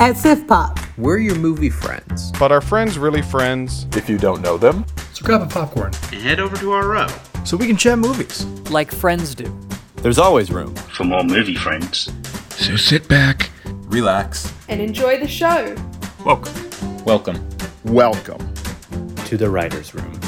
At Siftpop, We're your movie friends. But are friends really friends? If you don't know them, So grab a popcorn and head over to our row so we can chat movies. like friends do. there's always room. for more movie friends. So sit back. Relax. and enjoy the show. Welcome. Welcome. Welcome. To the writer's room.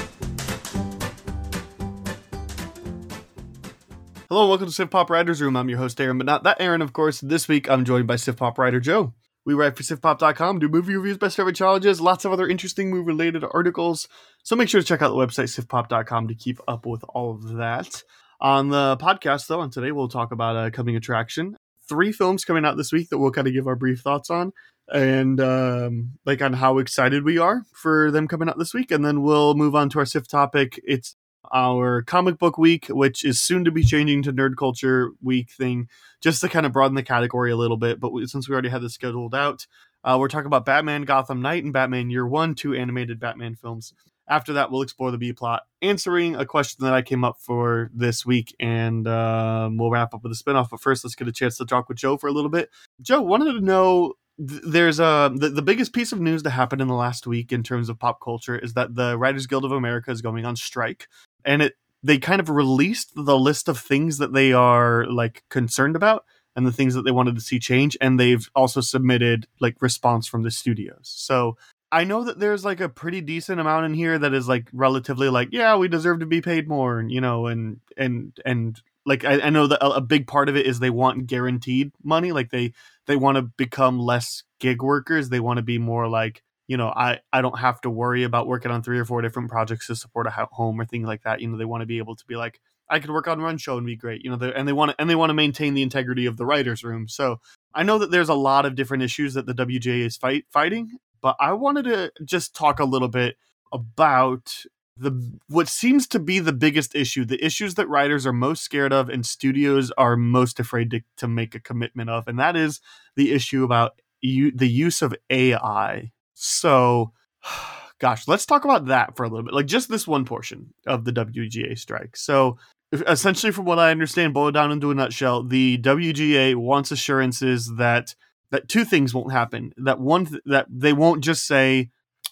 Hello, welcome to Siftpop Writers Room. I'm your host, Aaron, but not that Aaron, of course. This week, I'm joined by Siftpop writer Joe. We write for Siftpop.com, do movie reviews, best favorite challenges, lots of other interesting movie-related articles. So make sure to check out the website Siftpop.com to keep up with all of that. On the podcast, though, and today we'll talk about a coming attraction. Three films coming out this week that we'll kind of give our brief thoughts on, and um, like on how excited we are for them coming out this week. And then we'll move on to our Sif topic. It's our comic book week, which is soon to be changing to nerd culture week thing, just to kind of broaden the category a little bit. But we, since we already had this scheduled out, uh, we're talking about Batman Gotham Knight and Batman Year One, two animated Batman films. After that, we'll explore the B plot, answering a question that I came up for this week, and um, we'll wrap up with a spinoff. But first, let's get a chance to talk with Joe for a little bit. Joe, wanted to know th- there's a the, the biggest piece of news that happened in the last week in terms of pop culture is that the Writers Guild of America is going on strike, and it they kind of released the list of things that they are like concerned about and the things that they wanted to see change and they've also submitted like response from the studios. So i know that there's like a pretty decent amount in here that is like relatively like yeah we deserve to be paid more and you know and and and like i, I know that a, a big part of it is they want guaranteed money like they they want to become less gig workers they want to be more like you know i i don't have to worry about working on three or four different projects to support a home or things like that. You know they want to be able to be like i could work on run show and be great you know and they want to and they want to maintain the integrity of the writers room. So i know that there's a lot of different issues that the wga is fight fighting but i wanted to just talk a little bit about the what seems to be the biggest issue the issues that writers are most scared of and studios are most afraid to, to make a commitment of and that is the issue about u- the use of ai so gosh let's talk about that for a little bit. Like just this one portion of the wga strike. So essentially from what i understand boil it down into a nutshell the wga wants assurances that that two things won't happen that one th- that they won't just say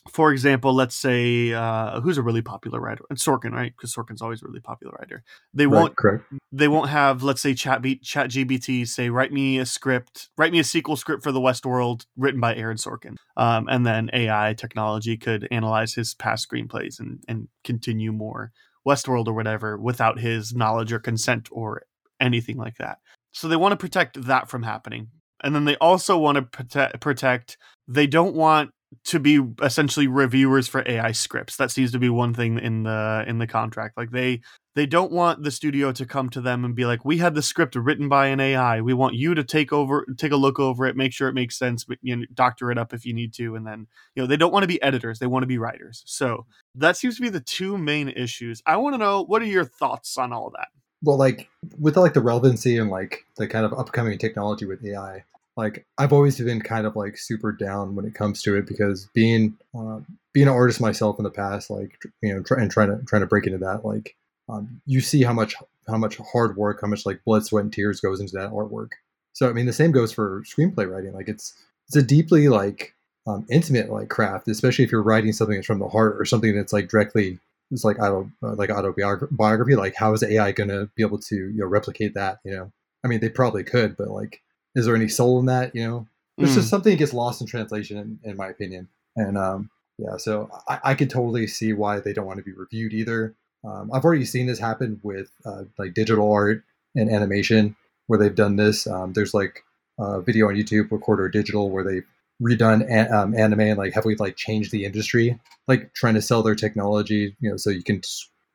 for example, let's say uh, who's a really popular writer? Aaron Sorkin, right? Because Sorkin's always a really popular writer. They won't correct. they won't have let's say chat B- ChatGPT say write me a script write me a sequel script for the westworld written by aaron sorkin um, and then ai technology could analyze his past screenplays and, and continue more westworld or whatever without his knowledge or consent or anything like that so they want to protect that from happening and then they also want to protect protect they don't want to be essentially reviewers for AI scripts. That seems to be one thing in the in the contract. Like they they don't want the studio to come to them and be like, "We had the script written by an AI. We want you to take over, take a look over it, make sure it makes sense, but you know, doctor it up if you need to." And then you know they don't want to be editors; they want to be writers. So that seems to be the two main issues. I want to know what are your thoughts on all that. well like with like the relevancy and like the kind of upcoming technology with ai like i've always been kind of like super down when it comes to it because being uh, being an artist myself in the past like you know try, and trying to trying to break into that like um, you see how much how much hard work how much like blood sweat and tears goes into that artwork. So i mean the same goes for screenplay writing like it's it's a deeply like um, intimate like craft especially if you're writing something that's from the heart or something that's like directly it's like auto uh, like autobiography like how is ai going to be able to you know replicate that you know? I mean they probably could but like is there any soul in that you know? There's Mm. just something that gets lost in translation in, in my opinion. And um yeah so I, I could totally see why they don't want to be reviewed either. Um, i've already seen this happen with uh, like digital art and animation where they've done this. Um, there's like a video on youtube Corridor Digital where they've redone um, anime and like heavily like changed the industry like trying to sell their technology you know so you can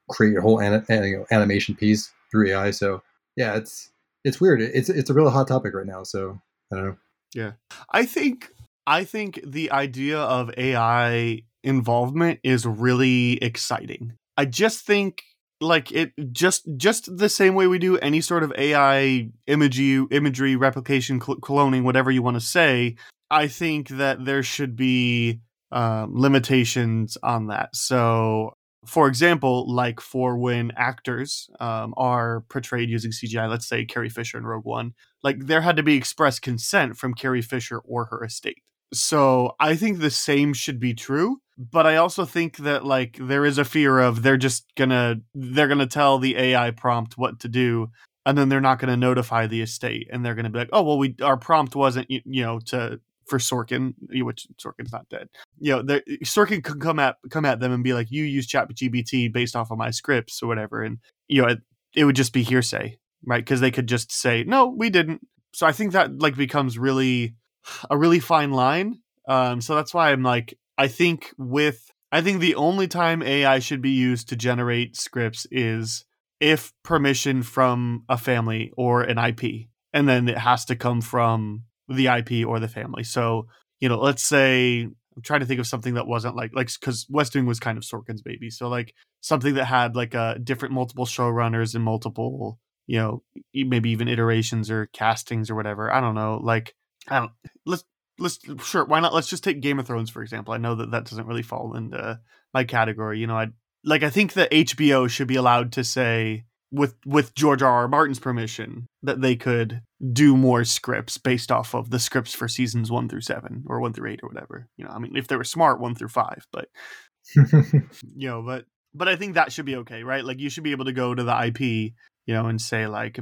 create your whole ana- an- you know, animation piece through ai so yeah it's it's weird it's it's a real hot topic right now so i don't know Yeah, I think I think the idea of AI involvement is really exciting. I just think like it just just the same way we do any sort of AI imagery imagery replication cl- cloning whatever you want to say. I think that there should be um, limitations on that. So for example, like for when actors um, are portrayed using CGI, let's say Carrie Fisher in Rogue One, like there had to be express consent from Carrie Fisher or her estate. So I think the same should be true, but I also think that like there is a fear of they're just gonna they're gonna tell the AI prompt what to do, and then they're not gonna notify the estate, and they're gonna be like, oh well, we our prompt wasn't you, you know to for Sorkin, which Sorkin's not dead. You know, Sorkin could come at come at them and be like, "You use ChatGPT based off of my scripts or whatever," and you know, it, it would just be hearsay, right? Because they could just say, "No, we didn't." So I think that like becomes really a really fine line. Um, so that's why I'm like, I think with I think the only time AI should be used to generate scripts is if permission from a family or an IP, and then it has to come from the IP or the family. So, you know, let's say I'm trying to think of something that wasn't like like because West Wing was kind of Sorkin's baby. So like something that had like a uh, different multiple showrunners and multiple, you know, maybe even iterations or castings or whatever. I don't know. Like I don't let's let's sure why not let's just take Game of Thrones for example. I know that that doesn't really fall into my category. You know, I like I think that HBO should be allowed to say with with George R. R. Martin's permission that they could do more scripts based off of the scripts for seasons one through seven or one through eight or whatever. You know, I mean, if they were smart, one through five, but you know, but but I think that should be okay, right? Like you should be able to go to the IP, you know, and say like,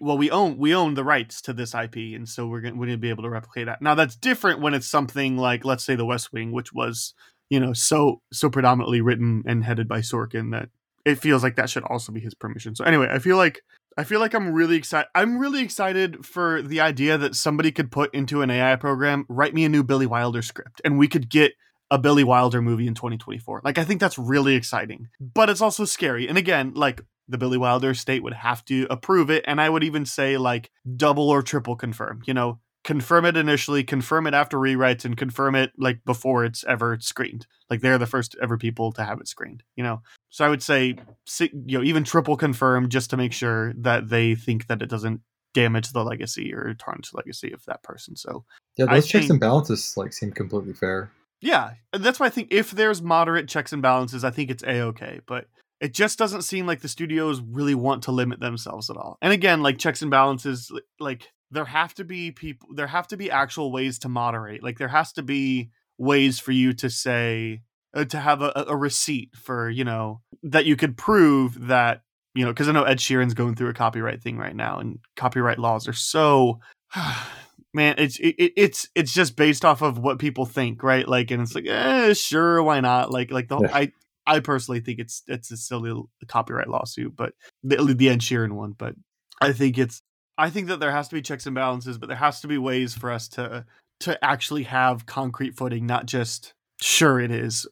well, we own we own the rights to this IP, and so we're gonna we're gonna be able to replicate that. Now that's different when it's something like, let's say, The West Wing, which was you know so so predominantly written and headed by Sorkin that it feels like that should also be his permission. So anyway, I feel like I feel like I'm really excited. I'm really excited for the idea that somebody could put into an AI program, write me a new Billy Wilder script, and we could get a Billy Wilder movie in 2024. Like I think that's really exciting, but it's also scary. And again, like the Billy Wilder state would have to approve it, and I would even say like double or triple confirm. You know, confirm it initially, confirm it after rewrites, and confirm it like before it's ever screened. Like they're the first ever people to have it screened, you know. So I would say, you know, even triple confirm just to make sure that they think that it doesn't damage the legacy or tarnish the legacy of that person. So yeah, those I checks think, and balances like seem completely fair. Yeah, that's why I think if there's moderate checks and balances, I think it's a okay. But it just doesn't seem like the studios really want to limit themselves at all. And again, like checks and balances, like there have to be people there have to be actual ways to moderate like there has to be ways for you to say uh, to have a, a receipt for you know that you could prove that you know because i know ed sheeran's going through a copyright thing right now and copyright laws are so man it's it, it's it's just based off of what people think right? Like and it's like eh, sure why not? Like like the whole, i i personally think it's it's a silly copyright lawsuit but the, the ed sheeran one but i think it's I think that there has to be checks and balances, but there has to be ways for us to to actually have concrete footing, not just sure it is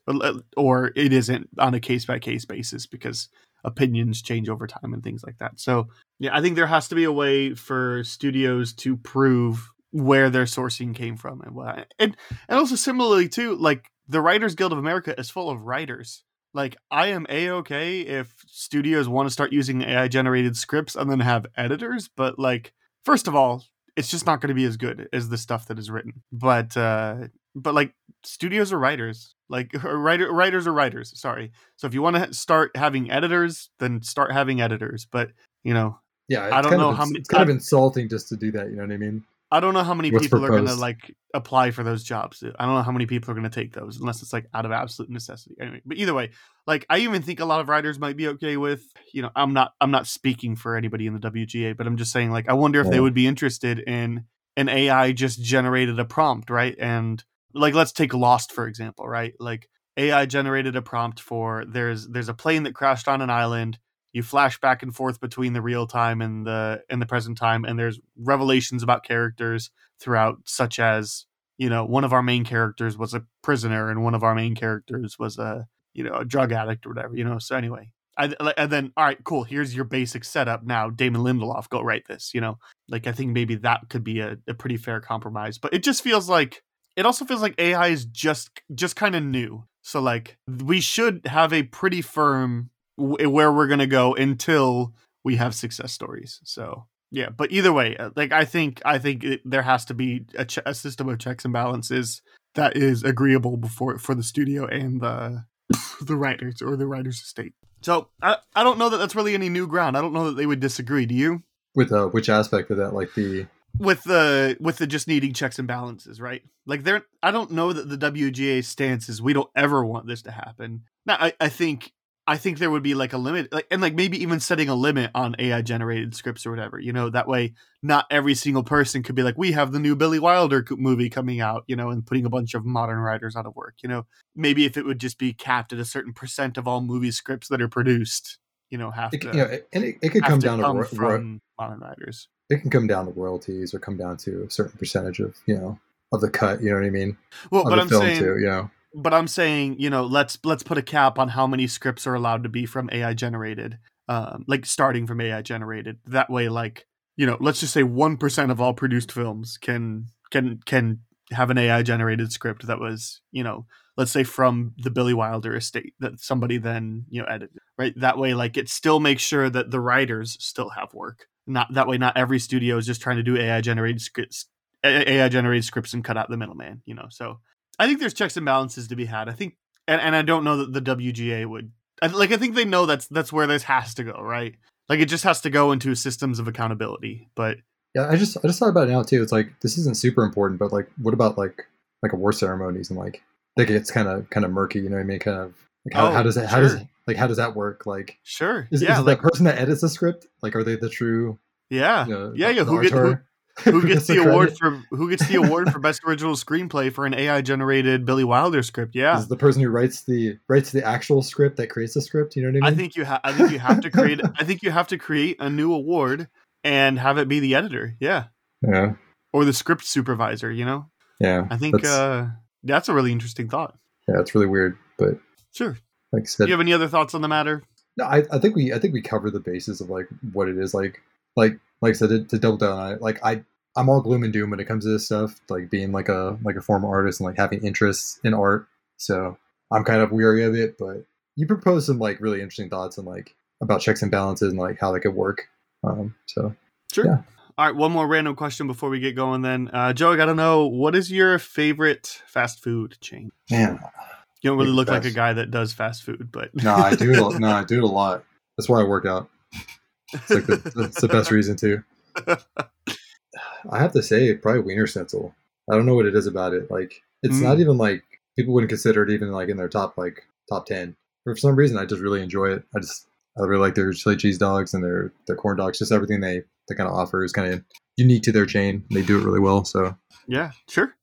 or it isn't on a case by case basis because opinions change over time and things like that. So, yeah, I think there has to be a way for studios to prove where their sourcing came from and what and and also similarly too like the Writers Guild of America is full of writers like I am a okay if studios want to start using AI generated scripts and then have editors, but like first of all, it's just not going to be as good as the stuff that is written. But uh but like studios are writers, like writer writers are writers. Sorry. So if you want to start having editors, then start having editors. But you know, yeah, I don't know how many. It's kind I, of insulting just to do that. You know what I mean? I don't know how many What's people proposed? are going to like apply for those jobs. I don't know how many people are going to take those unless it's like out of absolute necessity. Anyway, but either way, like I even think a lot of writers might be okay with, you know, I'm not I'm not speaking for anybody in the WGA, but I'm just saying like I wonder if yeah. they would be interested in an AI just generated a prompt, right? And like let's take Lost for example, right? Like AI generated a prompt for there's there's a plane that crashed on an island you flash back and forth between the real time and the and the present time and there's revelations about characters throughout such as you know one of our main characters was a prisoner and one of our main characters was a you know a drug addict or whatever you know? So anyway I, and then all right cool here's your basic setup now damon lindelof go write this you know? Like i think maybe that could be a, a pretty fair compromise but it just feels like it also feels like ai is just just kind of new. So like we should have a pretty firm where we're going to go until we have success stories. So, yeah, but either way, uh, like I think I think it, there has to be a, ch- a, system of checks and balances that is agreeable before for the studio and the the writers or the writers estate. So, I I don't know that that's really any new ground. I don't know that they would disagree, do you? With uh, which aspect of that like the with the with the just needing checks and balances, right? Like they're I don't know that the WGA stance is we don't ever want this to happen. Now I, I think I think there would be like a limit like and like maybe even setting a limit on AI generated scripts or whatever. You know, that way not every single person could be like, we have the new Billy Wilder movie coming out, you know, and putting a bunch of modern writers out of work. You know, maybe if it would just be capped at a certain percent of all movie scripts that are produced, you know, have It, to, you know, and it, it could come down to come ro- ro- from modern writers. it can come down to royalties or come down to a certain percentage of you know of the cut. You know what I mean? Well, Of but I'm film saying, too. You know. But I'm saying, you know, let's let's put a cap on how many scripts are allowed to be from AI generated, um, like starting from AI generated. That way, like you know, let's just say one percent of all produced films can can can have an AI generated script that was, you know, let's say from the Billy Wilder estate that somebody then you know edited. Right, that way, like it still makes sure that the writers still have work. Not that way, not every studio is just trying to do AI generated scripts, AI generated scripts and cut out the middleman. You know, so I think there's checks and balances to be had. I think, and, and I don't know that the WGA would. I, like, I think they know that's that's where this has to go, right? Like, it just has to go into systems of accountability. But Yeah, I just I just thought about it now too. It's like this isn't super important, but like, what about like like a war ceremonies and like like it's kind of kind of murky. You know what I mean? Kind of like how, Oh, how does it how does sure. it like how does that work? Like sure, is, yeah, is it like the person that edits the script? Like are they the true? yeah, You know, yeah, yeah. Who, get, who? Who gets the award for who gets the award for best original screenplay for an AI generated Billy Wilder script? Yeah, Is the person who writes the writes the actual script that creates the script? You know what I mean? I think you have. I think you have to create. I think you have to create a new award and have it be the editor. Yeah, yeah, or the script supervisor. You know, yeah. I think that's, uh, that's a really interesting thought. yeah, it's really weird, but Sure. like I Do you have any other thoughts on the matter? No, I, I think we I think we cover the basis of like what it is like like like I said to, to double down on it like I I'm all gloom and doom when it comes to this stuff like being like a like a former artist and like having interests in art so I'm kind of weary of it but you propose some like really interesting thoughts and like about checks and balances and like how they could work um so Sure. Yeah. All right, one more random question before we get going. Then, uh, Joe, I gotta know what is your favorite fast food chain? man You don't really look like a guy that does fast food, but no I do it no I do it a lot that's why I work out it's like the, that's the best reason to I have to say, probably Wienerschnitzel. I don't know what it is about it. Like, it's Mm. not even like people wouldn't consider it even like in their top like top ten. For some reason, I just really enjoy it. I just I really like their chili cheese dogs and their their corn dogs. Just everything they they kind of offer is kind of unique to their chain. They do it really well. So yeah, sure.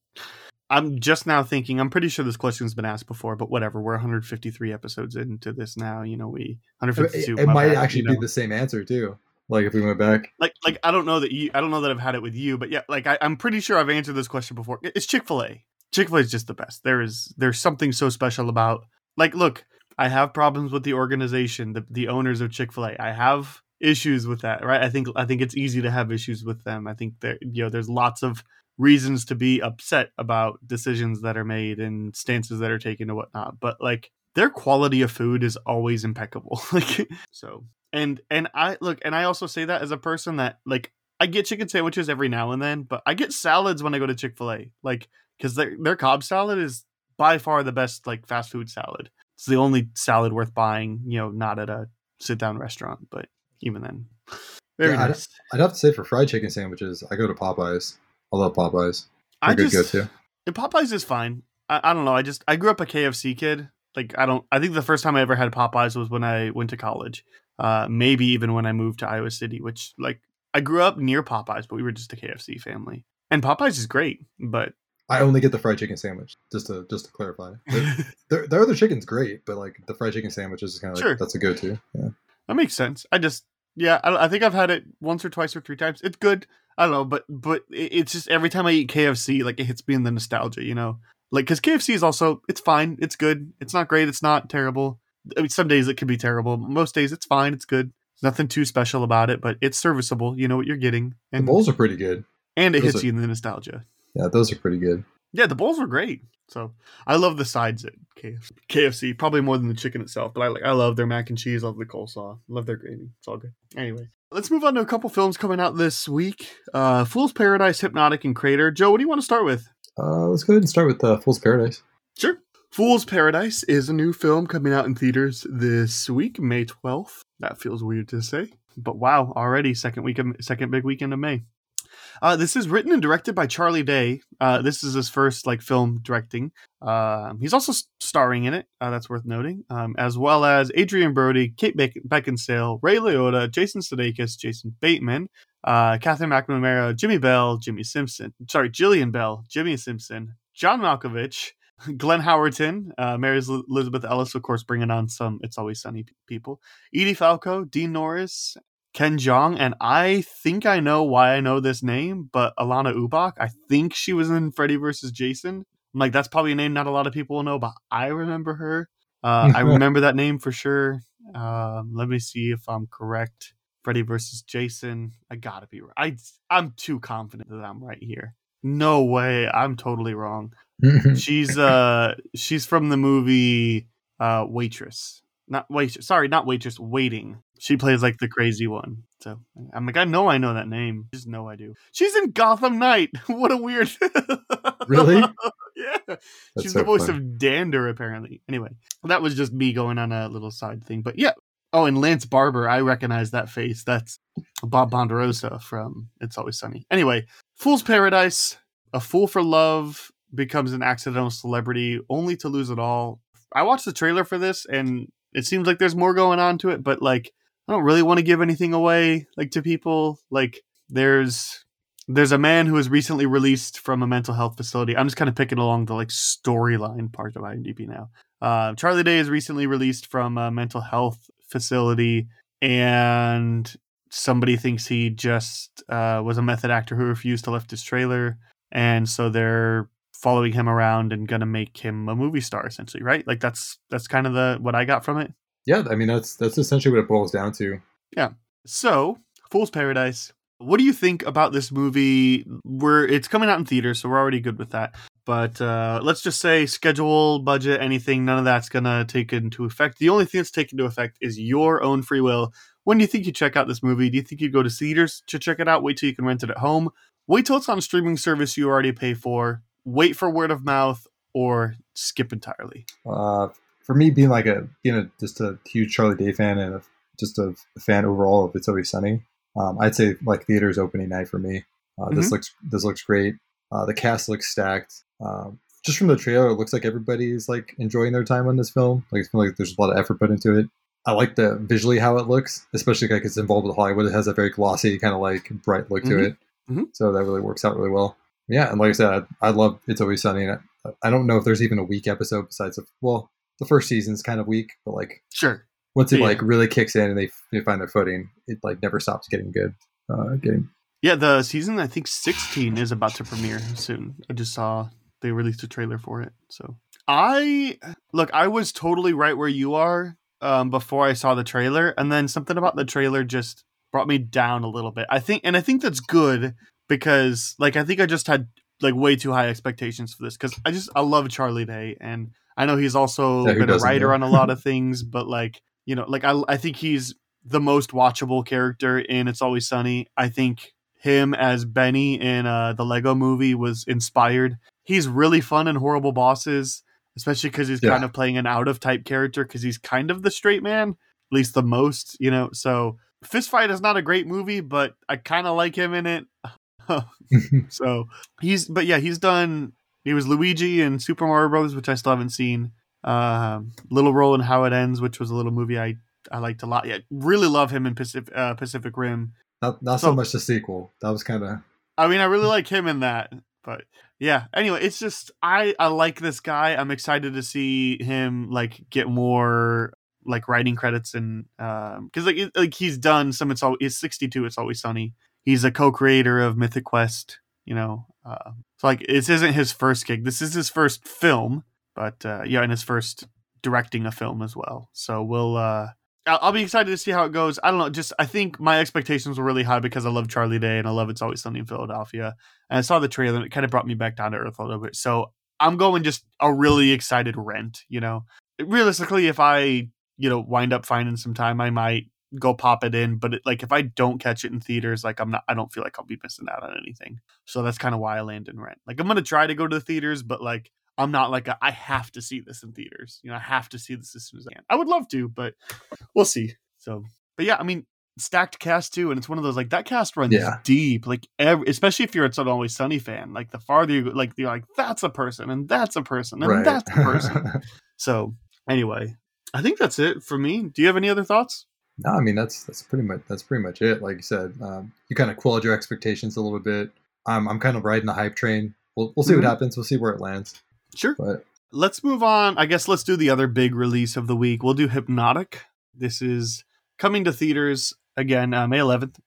I'm just now thinking. I'm pretty sure this question's been asked before, but whatever. We're 153 episodes into this now. You know, we it, 152. it my might bad, actually you be the same answer too. Like if we went back, like like I don't know that you. I don't know that I've had it with you, but yeah, like I, I'm pretty sure I've answered this question before. It's Chick Fil A. Chick Fil A is just the best. There is there's something so special about like look. I have problems with the organization, the the owners of Chick Fil A. I have issues with that, right? I think I think it's easy to have issues with them. I think that you know there's lots of reasons to be upset about decisions that are made and stances that are taken and whatnot. But like their quality of food is always impeccable. like so and and I look and I also say that as a person that like I get chicken sandwiches every now and then, but I get salads when I go to Chick Fil A, like because their their Cobb salad is by far the best like fast food salad. It's the only salad worth buying, you know, not at a sit down restaurant, but even then, very Yeah, nice. I'd have to say for fried chicken sandwiches, I go to Popeyes. I love Popeyes. I just go to. Popeyes is fine. I, I don't know. I just I grew up a KFC kid. Like I don't. I think the first time I ever had Popeyes was when I went to college. Uh, maybe even when I moved to Iowa City, which like I grew up near Popeyes, but we were just a KFC family. And Popeyes is great, but I only get the fried chicken sandwich, just to just to clarify. Their, their, their other chicken's great, but like the fried chicken sandwich is kind of like Sure. that's a go-to. Yeah. that makes sense. I just yeah, I, I think I've had it once or twice or three times. It's good. I don't know, but but it's just every time I eat KFC, like it hits me in the nostalgia, you know. Like because KFC is also it's fine, it's good, it's not great, it's not terrible. I mean, some days it can be terrible. Most days it's fine, it's good. There's nothing too special about it, but it's serviceable. You know what you're getting, And The bowls are pretty good. and it those hits are- you in the nostalgia. Yeah, those are pretty good. Yeah, the bowls were great. So I love the sides at KFC. KFC probably more than the chicken itself, but I like I love their mac and cheese, love the coleslaw, love their gravy. It's all good. Anyway, let's move on to a couple films coming out this week. Uh, Fool's Paradise, Hypnotic, and Crater. Joe, what do you want to start with? Uh, let's go ahead and start with uh, Fool's Paradise. Sure. Fool's Paradise is a new film coming out in theaters this week, May 12th. That feels weird to say, but wow, already second week of, second big weekend of May. Uh, this is written and directed by Charlie Day. Uh, this is his first like film directing. Um, he's also starring in it. Uh, that's worth noting, um, as well as Adrien Brody, Kate Beck- Beckinsale, Ray Liotta, Jason Sudeikis, Jason Bateman, uh, Catherine McNamara, Jimmy Bell, Jimmy Simpson. Sorry, Jillian Bell, Jimmy Simpson, John Malkovich, Glenn Howerton, uh, Mary Elizabeth Ellis, of course, bringing on some It's Always Sunny people. Edie Falco, Dean Norris, Ken Jeong, and I think I know why I know this name, but Alanna Ubach, I think she was in Freddy vs. Jason. I'm like, that's probably a name not a lot of people will know, but I remember her. Uh, I remember that name for sure. Um, let me see if I'm correct. Freddy versus Jason. I gotta be right. I, I'm too confident that I'm right here. No way. I'm totally wrong she's uh she's from the movie uh waitress not waitress sorry not waitress waiting she plays like the crazy one. So i'm like i know i know that name. Just know i do. She's in gotham knight. What a weird Really? yeah. That's she's so the voice funny. of dander apparently. Anyway that was just me going on a little side thing. But yeah. Oh and lance barber i recognize that face. That's bob ponderosa from it's always sunny. Anyway fool's paradise a fool for love becomes an accidental celebrity only to lose it all. I watched the trailer for this and it seems like there's more going on to it, but like I don't really want to give anything away like to people. Like there's there's a man who was recently released from a mental health facility. I'm just kind of picking along the like storyline part of IMDb now. Uh, Charlie Day is recently released from a mental health facility, and somebody thinks he just uh, was a method actor who refused to lift his trailer, and so they're following him around and gonna make him a movie star essentially right like that's that's kind of the what i got from it yeah, I mean that's that's essentially what it boils down to. Yeah. So fool's paradise what do you think about this movie? We're it's coming out in theaters so we're already good with that. But uh let's just say schedule budget anything none of that's gonna take into effect. The only thing that's taken into effect is your own free will. When do you think you check out this movie? Do you think you go to theaters to check it out? Wait till you can rent it at home? Wait till it's on a streaming service you already pay for. Wait for word of mouth or skip entirely. Uh, for me, being like a being a just a huge Charlie Day fan and a, just a fan overall of It's Always Sunny, um, I'd say like theaters opening night for me. Uh, This looks this looks great. Uh, the cast looks stacked. Um, just from the trailer, it looks like everybody's like enjoying their time on this film. Like, I feel like there's a lot of effort put into it. I like the visually how it looks, especially like it's involved with Hollywood. It has a very glossy kind of like bright look to Mhm. it, Mhm. so that really works out really well. Yeah, and like I said, I, I love It's Always Sunny. And I, I don't know if there's even a weak episode besides of well, the first season's kind of weak, but like sure once it Yeah. like really kicks in and they, they find their footing, it like never stops getting good. Uh, getting Yeah, the season I think 16 is about to premiere soon. I just saw they released a trailer for it. So I look, I was totally right where you are um, before I saw the trailer, and then something about the trailer just brought me down a little bit. I think, and I think that's good because, like, I think I just had like way too high expectations for this because I just I love Charlie Day, and I know he's also Yeah, been a writer on a lot of things, but like you know, like I I think he's the most watchable character in It's Always Sunny. I think him as Benny in uh, the Lego movie was inspired. He's really fun in Horrible Bosses, especially because he's Yeah. kind of playing an out of type character because he's kind of the straight man, at least the most, you know. So Fist Fight is not a great movie, but I kind of like him in it. so he's, but yeah, he's done. He was Luigi in Super Mario Brothers, which I still haven't seen. Um, little role in How It Ends, which was a little movie I I liked a lot. Yeah, really love him in Pacific uh, Pacific Rim. not not So- so much the sequel. That was kind of I mean, I really like him in that. But yeah, anyway, it's just I I like this guy. I'm excited to see him like get more like writing credits and um because like it- like he's done some. It's all he's 62. It's always sunny. He's a co-creator of Mythic Quest. You know, uh, so like this isn't his first gig. This is his first film, but uh, yeah, and his first directing a film as well. So we'll. uh I'll, I'll be excited to see how it goes. I don't know. Just I think my expectations were really high because I love Charlie Day and I love It's Always Sunny in Philadelphia. And I saw the trailer and it kind of brought me back down to earth a little bit. So I'm going just a really excited rent. You know, realistically, if I you know wind up finding some time, I might go pop it in. But it, like if I don't catch it in theaters, like I'm not. I don't feel like I'll be missing out on anything. So that's kind of why I land in rent. Like I'm gonna try to go to the theaters, but like. I'm not like a, I have to see this in theaters. You know, I have to see this as soon as I can. I would love to, but we'll see. So, but yeah, I mean, stacked cast too, and it's one of those like that cast runs Yeah. deep. Like every, especially if you're a Sudden Always Sunny fan, like the farther you like, you're like that's a person, and that's a person, and right. that's a person. so anyway, I think that's it for me. Do you have any other thoughts? No, I mean that's that's pretty much that's pretty much it. Like you said, um, you kind of quelled your expectations a little bit. I'm I'm kind of riding the hype train. We'll we'll see Mhm. what happens. We'll see where it lands. Sure. But Let's move on. I guess let's do the other big release of the week. We'll do Hypnotic. This is coming to theaters again uh, May 11th.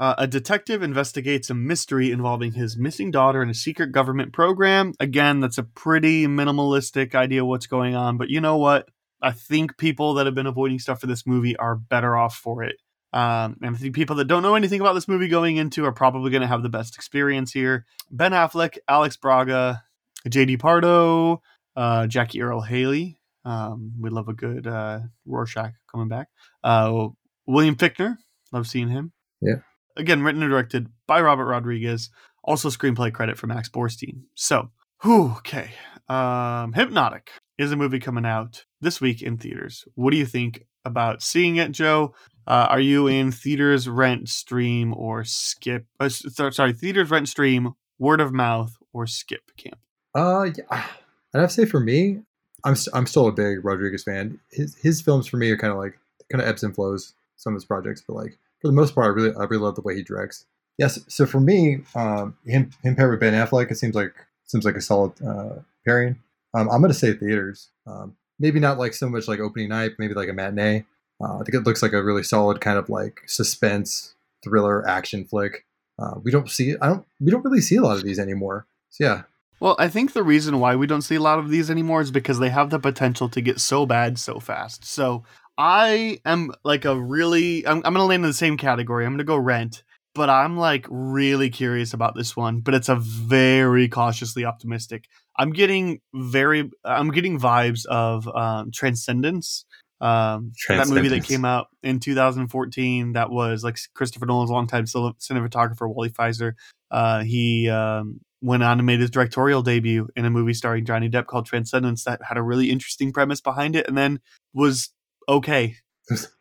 Uh, a detective investigates a mystery involving his missing daughter in a secret government program. Again, that's a pretty minimalistic idea what's going on, but you know what? I think people that have been avoiding stuff for this movie are better off for it. Um, and I think people that don't know anything about this movie going into are probably going to have the best experience here. Ben Affleck, Alice Braga, JD Pardo, uh, Jackie Earle Haley. Um, we love a good uh, Rorschach coming back. Uh, William Fichtner, love seeing him. Yeah. Again, written and directed by Robert Rodriguez. Also, screenplay credit for Max Borenstein. So, whew, okay. Um, Hypnotic is a movie coming out this week in theaters. What do you think about seeing it, Joe? Uh, are you in theaters, rent, stream, or skip? Uh, sorry, theaters, rent, stream, word of mouth, or skip camp? uh, yeah, I'd have to say for me, I'm st- I'm still a big Rodriguez fan. His his films for me are kind of like kind of ebbs and flows. Some of his projects, but like for the most part, I really I really love the way he directs. Yes, so for me, um, him him paired with Ben Affleck, it seems like seems like a solid uh, pairing. Um, I'm gonna say theaters. Um, maybe not like so much like opening night, maybe like a matinee. Uh, I think it looks like a really solid kind of like suspense thriller action flick. Uh, we don't see I don't we don't really see a lot of these anymore. So yeah, Well, I think the reason why we don't see a lot of these anymore is because they have the potential to get so bad so fast. So I am like a really, I'm, I'm to land in the same category. I'm to go rent, but I'm like really curious about this one, but it's a very cautiously optimistic. I'm getting very, I'm getting vibes of um, Transcendence. Um, that movie that came out in 2014 that was like Christopher Nolan's longtime cinematographer, Wally Pfister. Uh, he um, went on and made his directorial debut in a movie starring Johnny Depp called Transcendence that had a really interesting premise behind it and then was okay,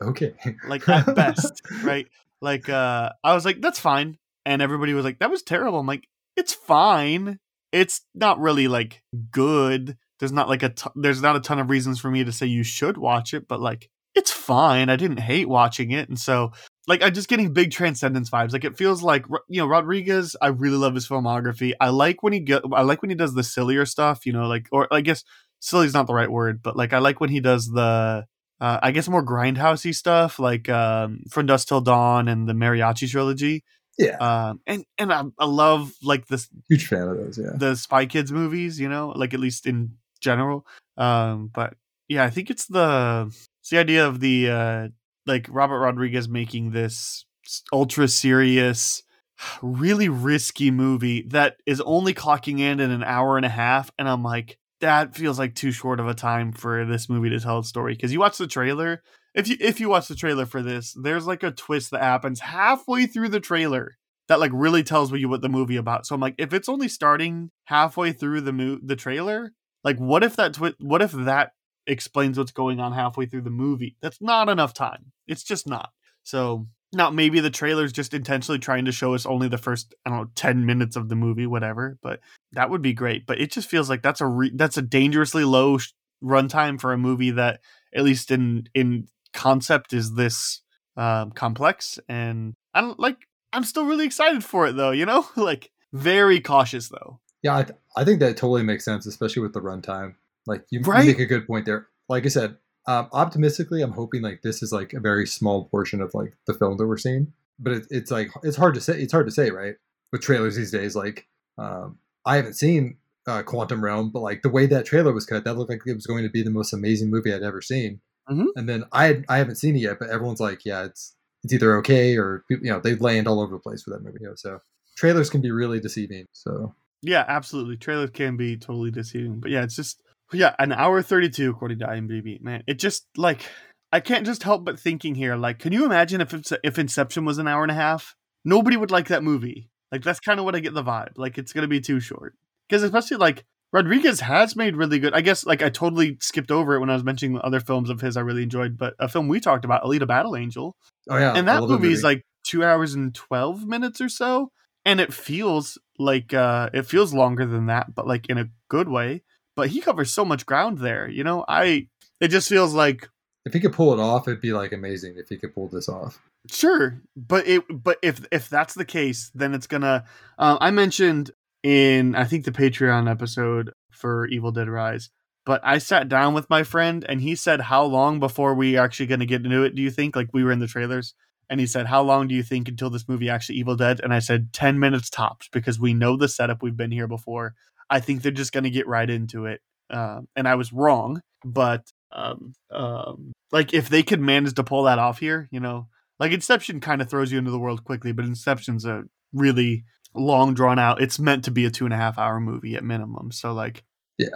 okay. like at best, right? Like uh I was like that's fine and everybody was like that was terrible. I'm like it's fine. It's not really like good. There's not like a t- there's not a ton of reasons for me to say you should watch it, but like it's fine. I didn't hate watching it and so like I'm just getting big transcendence vibes. Like it feels like you know Rodriguez. I really love his filmography. I like when he get. I like when he does the sillier stuff. You know, like or I guess silly is not the right word, but like I like when he does the. Uh, I guess more grindhousey stuff like um, From Dusk Till Dawn and the Mariachi trilogy. Yeah, Um, and and I, I love like this huge fan of those. Yeah. the Spy Kids movies, you know, like at least in general. Um, but yeah, I think it's the it's the idea of the uh like Robert Rodriguez making this ultra serious, really risky movie that is only clocking in in an hour and a half, and I'm like, that feels like too short of a time for this movie to tell its story. Because you watch the trailer, if you if you watch the trailer for this, there's like a twist that happens halfway through the trailer that like really tells you what the movie about. So I'm like, if it's only starting halfway through the mo- the trailer, like what if that twi- what if that explains what's going on halfway through the movie? That's not enough time. It's just not. So now maybe the trailer's just intentionally trying to show us only the first I don't know 10 minutes of the movie whatever, but that would be great. But it just feels like that's a re- that's a dangerously low sh- runtime for a movie that at least in in concept is this um, complex and I don't like I'm still really excited for it though, you know? like very cautious though. Yeah, I, th- I think that totally makes sense, especially with the runtime. Like you, you make a good point there. Like I said, um, optimistically, I'm hoping like this is like a very small portion of like the film that we're seeing. But it, it's like it's hard to say. It's hard to say, right? With trailers these days, like um, I haven't seen uh, Quantum Realm, but like the way that trailer was cut, that looked like it was going to be the most amazing movie I'd ever seen. Mhm. And then I I haven't seen it yet, but everyone's like, yeah, it's it's either okay or you know they land all over the place for that movie. You know, so trailers can be really deceiving. So Yeah, absolutely. Trailers can be totally deceiving. But yeah, it's just yeah, an hour 32 according to IMDb. Man, it just like I can't just help but thinking here like can you imagine if it's, if Inception was an hour and a half? Nobody would like that movie. Like that's kind of what I get the vibe. Like it's going to be too short. Cuz especially like Rodriguez has made really good. I guess like I totally skipped over it when I was mentioning other films of his I really enjoyed, but a film we talked about, Alita Battle Angel, Oh yeah, and that love movie is like two hours and twelve minutes or so, and it feels like uh it feels longer than that, but like in a good way. But he covers so much ground there, you know. I it just feels like if he could pull it off, it'd be like amazing if he could pull this off. Sure, but it but if if that's the case, then it's gonna. Uh, I mentioned in I think the Patreon episode for Evil Dead Rise, but I sat down with my friend and he said, "How long before we actually gonna get into it? Do you think?" Like we were in the trailers, and he said, "How long do you think until this movie actually Evil Dead?" And I said, 10 minutes tops because we know the setup. We've been here before. I think they're just gonna get right into it, uh, and I was wrong, but um, um, like if they could manage to pull that off here, you know like Inception kind of throws you into the world quickly, but Inception's a really long drawn out. It's meant to be a two and a half hour movie at minimum. So like, Yeah.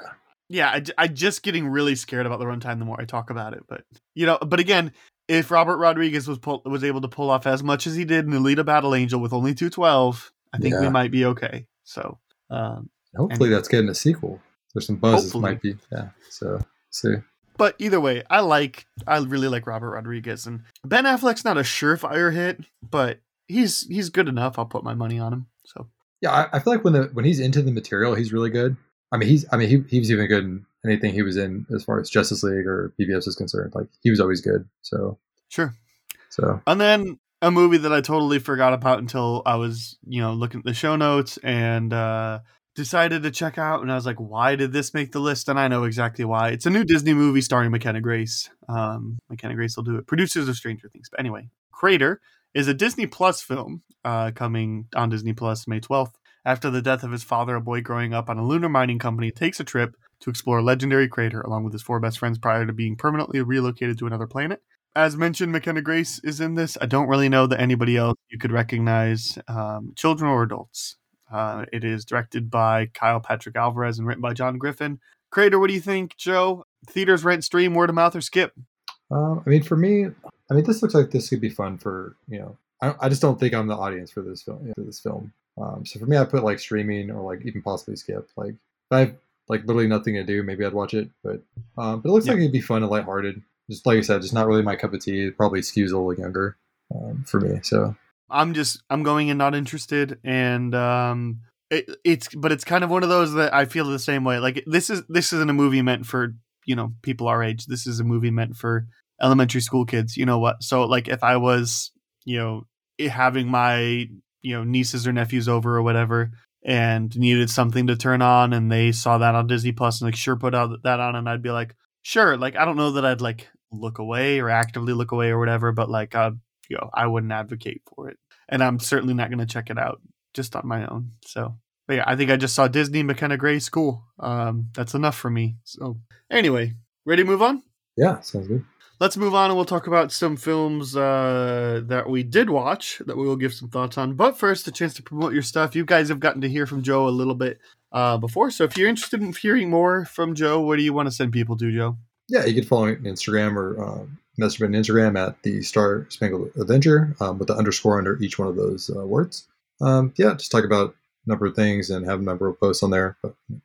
yeah, I, I just getting really scared about the runtime the more I talk about it. But you know, but again, if Robert Rodriguez was pull, was able to pull off as much as he did in Alita Battle Angel with only two twelve, I think we might be okay. So um, Hopefully, And- that's getting a sequel. There's some buzz. It might be. Yeah. So see. But either way, I like I really like Robert Rodriguez and Ben Affleck's not a surefire hit, but he's he's good enough. I'll put my money on him. So Yeah, I, I feel like when the when he's into the material, he's really good. I mean, he's I mean he he was even good in anything he was in as far as Justice League or BvS is concerned. Like he was always good. So sure. so And then a movie that I totally forgot about until I was, you know, looking at the show notes and uh decided to check out and I was like, why did this make the list? And I know exactly why. It's a new Disney movie starring McKenna Grace. Um McKenna Grace will do it. Producers of Stranger Things. But anyway, Crater is a Disney Plus film uh coming on Disney Plus May 12th. After the death of his father, a boy growing up on a lunar mining company takes a trip to explore a legendary crater along with his four best friends prior to being permanently relocated to another planet as mentioned, McKenna Grace is in this. I don't really know that anybody else you could recognize, um, children or adults. Uh, it is directed by Kyle Patrick Alvarez and written by John Griffin. Crater, what do you think, Joe? Theaters, rent, stream, word of mouth, or skip? um, I mean for me, I mean this looks like this could be fun for you know. I, I just don't think I'm the audience for this film. For this film. Um, so for me, I put like streaming or like even possibly skip. Like if I have like literally nothing to do, maybe I'd watch it. But um, but it looks Yeah. like it'd be fun and lighthearted. Just like I said, just not really my cup of tea. It probably skews a little younger um, for me. So I'm just I'm going in not interested, and um, it, it's but it's kind of one of those that I feel the same way. Like this is this isn't a movie meant for you know people our age. This is a movie meant for elementary school kids. You know what? So like if I was you know having my you know nieces or nephews over or whatever and needed something to turn on and they saw that on Disney Plus and like sure put out that on and I'd be like sure like I don't know that I'd like look away or actively look away or whatever but like uh you know I wouldn't advocate for it and I'm certainly not going to check it out just on my own. So, but yeah, I think I just saw Disney McKenna Grace. Cool. Um, that's enough for me. So, anyway, ready to move on? yeah, sounds good. Let's move on and we'll talk about some films uh, that we did watch that we will give some thoughts on. But first, a chance to promote your stuff. You guys have gotten to hear from Joe a little bit uh, before. So, if you're interested in hearing more from Joe, what do you want to send people to, Joe? Yeah, you can follow me on Instagram or um, message me on Instagram at the Star Spangled Avenger um, with the underscore under each one of those uh, words. Um, yeah, just talk about a number of things and have a number of posts on there: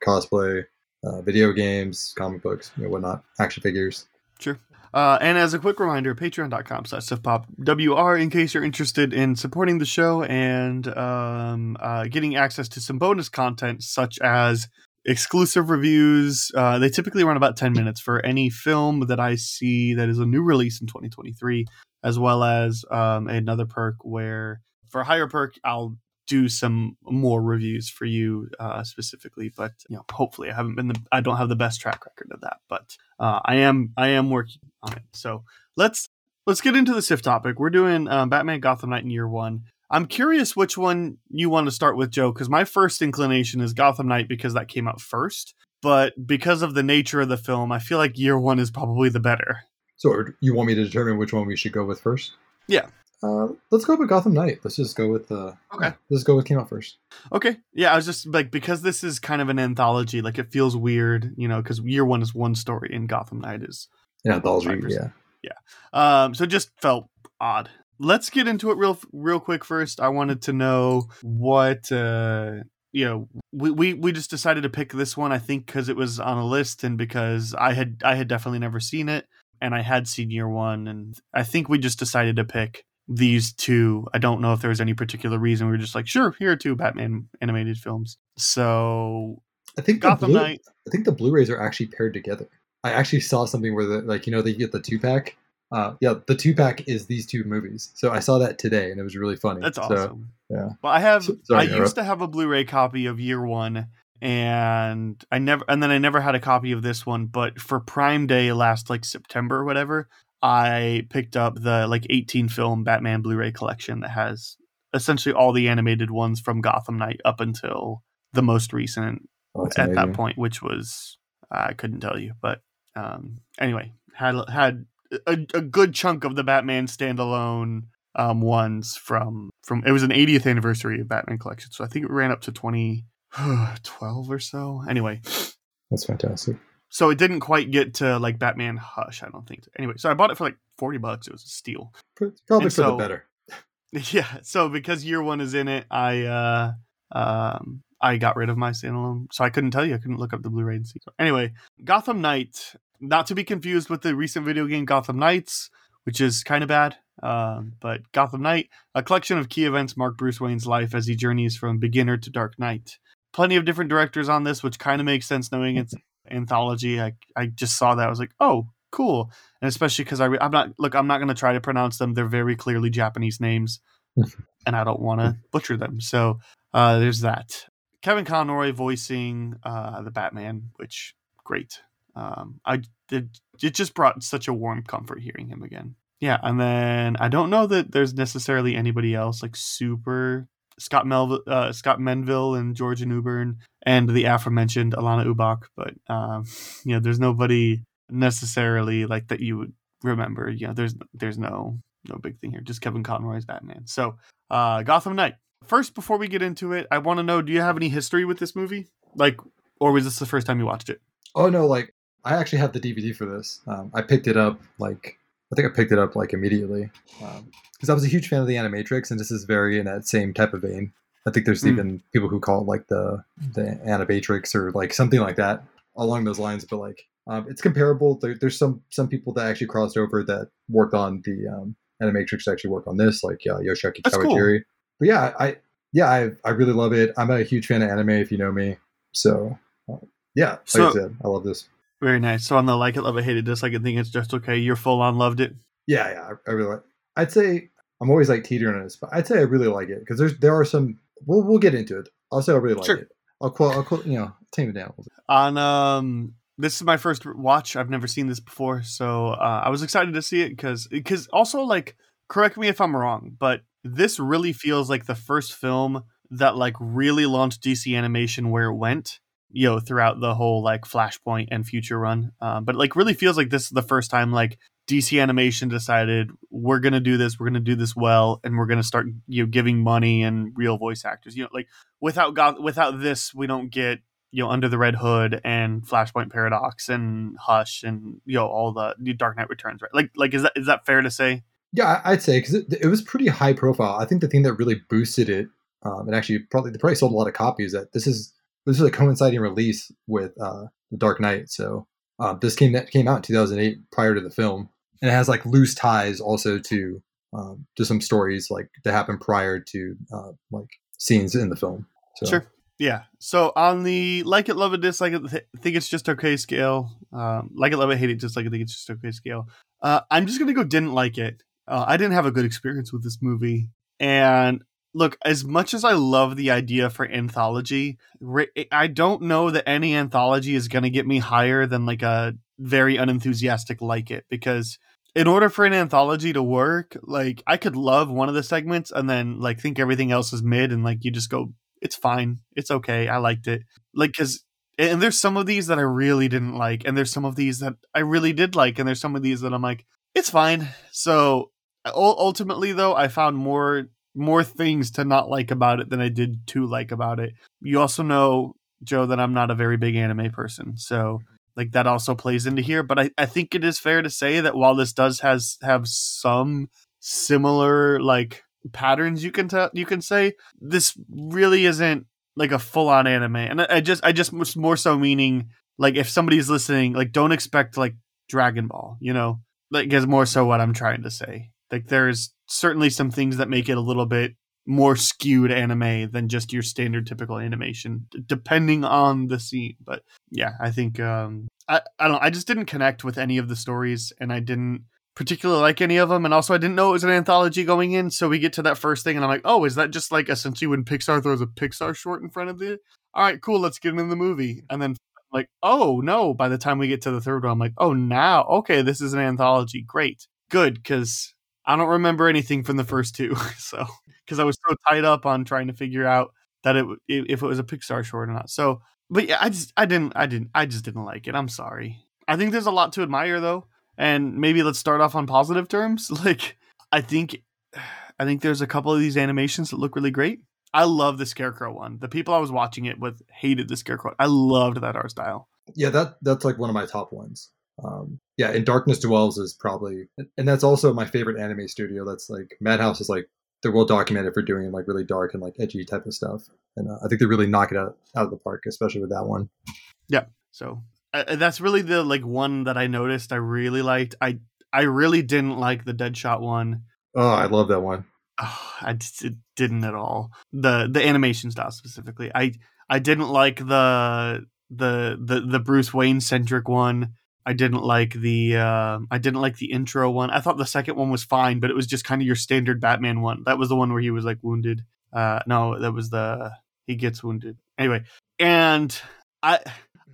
cosplay, uh, video games, comic books, you know, whatnot, action figures. Sure. Uh, and as a quick reminder, patreon.com slash WR in case you're interested in supporting the show and um, uh, getting access to some bonus content such as exclusive reviews. Uh, they typically run about 10 minutes for any film that I see that is a new release in 2023, as well as um, another perk where for a higher perk, I'll do some more reviews for you uh, specifically. But you know, hopefully, I haven't been the I don't have the best track record of that, but uh, I am I am working on it. So let's let's get into the SIF topic. We're doing um, Batman Gotham Knight in year one. I'm curious which one you want to start with, Joe, because my first inclination is Gotham Knight because that came out first. But because of the nature of the film, I feel like year one is probably the better. So, you want me to determine which one we should go with first? Yeah. Uh, let's go with Gotham Knight. Let's just go with the. Okay. Let's go with came out first. Okay. Yeah, I was just like because this is kind of an anthology, like it feels weird, you know, because year one is one story and Gotham Knight is Yeah, anthology. 5%. Yeah. Um, so it just felt odd. Let's get into it real real quick first. I wanted to know what uh you know, we, we we just decided to pick this one. I think because it was on a list and because I had I had definitely never seen it, and I had seen year one, and I think we just decided to pick these two. I don't know if there was any particular reason. We were just like, sure, here are two Batman animated films. So I think the Gotham Blu- Knight. I think the Blu-rays are actually paired together. I actually saw something where the like you know they get the two pack. Uh, yeah, the two pack is these two movies. So I saw that today and it was really funny. That's So, awesome. yeah. Well, I have. Sorry I used to have a Blu-ray copy of Year One, and I never, and then I never had a copy of this one. But for Prime Day last like September or whatever, I picked up the like 18 film Batman Blu-ray collection that has essentially all the animated ones from Gotham Knight up until the most recent Oh, at that point, which was I couldn't tell you, but um, anyway, had had a, a good chunk of the Batman standalone um, ones from from it was an 80th anniversary of Batman collection, so I think it ran up to 2012 or so. Anyway, That's fantastic. So it didn't quite get to like Batman Hush, I don't think. Anyway, so I bought it for like 40 bucks. It was a steal. Probably And for the better. Yeah, so because year one is in it, I uh um I got rid of my standalone, so I couldn't tell you. I couldn't look up the Blu-ray and see. Anyway, Gotham Knight, not to be confused with the recent video game Gotham Knights, which is kind of bad. Um, but Gotham Knight, a collection of key events mark Bruce Wayne's life as he journeys from beginner to Dark Knight. Plenty of different directors on this, which kind of makes sense knowing it's anthology. I I just saw that I was like, oh, cool, and especially because I I'm not look I'm not going to try to pronounce them. They're very clearly Japanese names, and I don't want to butcher them. So uh, there's that. Kevin Conroy voicing uh, the Batman, which great. Um, I did. It just brought such a warm comfort hearing him again. Yeah, and then I don't know that there's necessarily anybody else like super Scott Melville, uh, Scott Menville, and Georgia Newbern, and the aforementioned Alanna Ubach. But um, you know, there's nobody necessarily like that you would remember. You know, there's there's no no big thing here. Just Kevin Conroy's Batman. So uh, Gotham Knight. First, before we get into it, I want to know: Do you have any history with this movie? Like, or was this the first time you watched it? Oh no, like I actually have the DVD for this. Um, I picked it up like I think I picked it up like immediately because I was a huge fan of the Animatrix, and this is very in that same type of vein. I think there's Mm. even people who call it like the the Animatrix or like something like that along those lines. But like um, it's comparable. There, there's some some people that actually crossed over that worked on the um, Animatrix to actually work on this, like uh, Yoshiaki That's cool. But yeah, I yeah I I really love it. I'm a huge fan of anime, if you know me. So uh, yeah, like So- I said, I love this. Very nice. So on the like it, love it, hate it, dislike it, think it's just okay. You're full on loved it. Yeah, yeah, I, I really like. I'd say I'm always like teetering on this, but I'd say I really like it because there's there are some. We'll we'll get into it. I'll say I really like Sure. it. I'll quote. I'll quote. You know, tame it down. a little bit. On um, this is my first watch. I've never seen this before, so uh, I was excited to see it because because also like correct me if I'm wrong, but this really feels like the first film that like really launched DC animation where it went. You know, throughout the whole like Flashpoint and Future run, um, but like really feels like this is the first time like DC Animation decided we're gonna do this, we're gonna do this well, and we're gonna start you know giving money and real voice actors. You know, like without God, without this, we don't get you know Under the Red Hood and Flashpoint Paradox and Hush and you know all the Dark Knight Returns. Right? Like like is that is that fair to say? Yeah, I'd say because it, it was pretty high profile. I think the thing that really boosted it, um, and actually probably they probably sold a lot of copies. That this is this is a coinciding release with uh, the Dark Knight. So uh, this came that came out in 2008 prior to the film, and it has like loose ties also to um, to some stories like that happened prior to uh, like scenes in the film. So, Sure. Yeah. So on the like it, love it, dislike it, th- think it's just okay scale. Um, like it, love it, hate it, dislike it, think it's just okay scale. Uh, I'm just gonna go didn't like it. Uh, I didn't have a good experience with this movie. And look, as much as I love the idea for anthology, eh, I don't know that any anthology is gonna get me higher than like a very unenthusiastic like it because in order for an anthology to work, like I could love one of the segments and then like think everything else is mid and like you just go it's fine. It's okay. I liked it. Like, cause, and there's some of these that I really didn't like, and there's some of these that I really did like, and there's some of these that I'm like, it's fine. So ultimately, though, I found more more things to not like about it than I did to like about it. You also know, Joe, that I'm not a very big anime person, so like that also plays into here. But I, I think it is fair to say that while this does has have some similar like patterns you can tell you can say this really isn't like a full on anime, and I, I just I just more so meaning like if somebody's listening, like don't expect like Dragon Ball, you know, like is more so what I'm trying to say. Like there's certainly some things that make it a little bit more skewed anime than just your standard typical animation, depending on the scene. But yeah, I think um, I I don't I just didn't connect with any of the stories, and I didn't particularly like any of them. And also, I didn't know it was an anthology going in. So we get to that first thing, and I'm like, oh, is that just like essentially when Pixar throws a Pixar short in front of the? All right, cool, let's get into the movie. And then like, oh no, by the time we get to the third one, I'm like, oh now, okay, this is an anthology. Great, good, because I don't remember anything from the first two. so because I was so tied up on trying to figure out that it if it was a Pixar short or not. So, but yeah, I just I didn't I didn't I just didn't like it. I'm sorry. I think there's a lot to admire though, and maybe let's start off on positive terms. Like I think I think there's a couple of these animations that look really great. I love the Scarecrow one. The people I was watching it with hated the Scarecrow. I loved that art style. Yeah, that that's like one of my top ones. Um, yeah, and Darkness Dwells is probably, and that's also my favorite anime studio. That's like Madhouse is like they're well documented for doing like really dark and like edgy type of stuff, and uh, I think they really knock it out out of the park, especially with that one. Yeah, so uh, that's really the like one that I noticed I really liked. I I really didn't like the Deadshot one. Oh, I love that one. Oh, I just it didn't at all. The the animation style specifically. I I didn't like the the the the Bruce Wayne centric one. I didn't like the uh, I didn't like the intro one. I thought the second one was fine, but it was just kind of your standard Batman one. That was the one where he was like wounded. Uh, no, that was the he gets wounded. Anyway, and I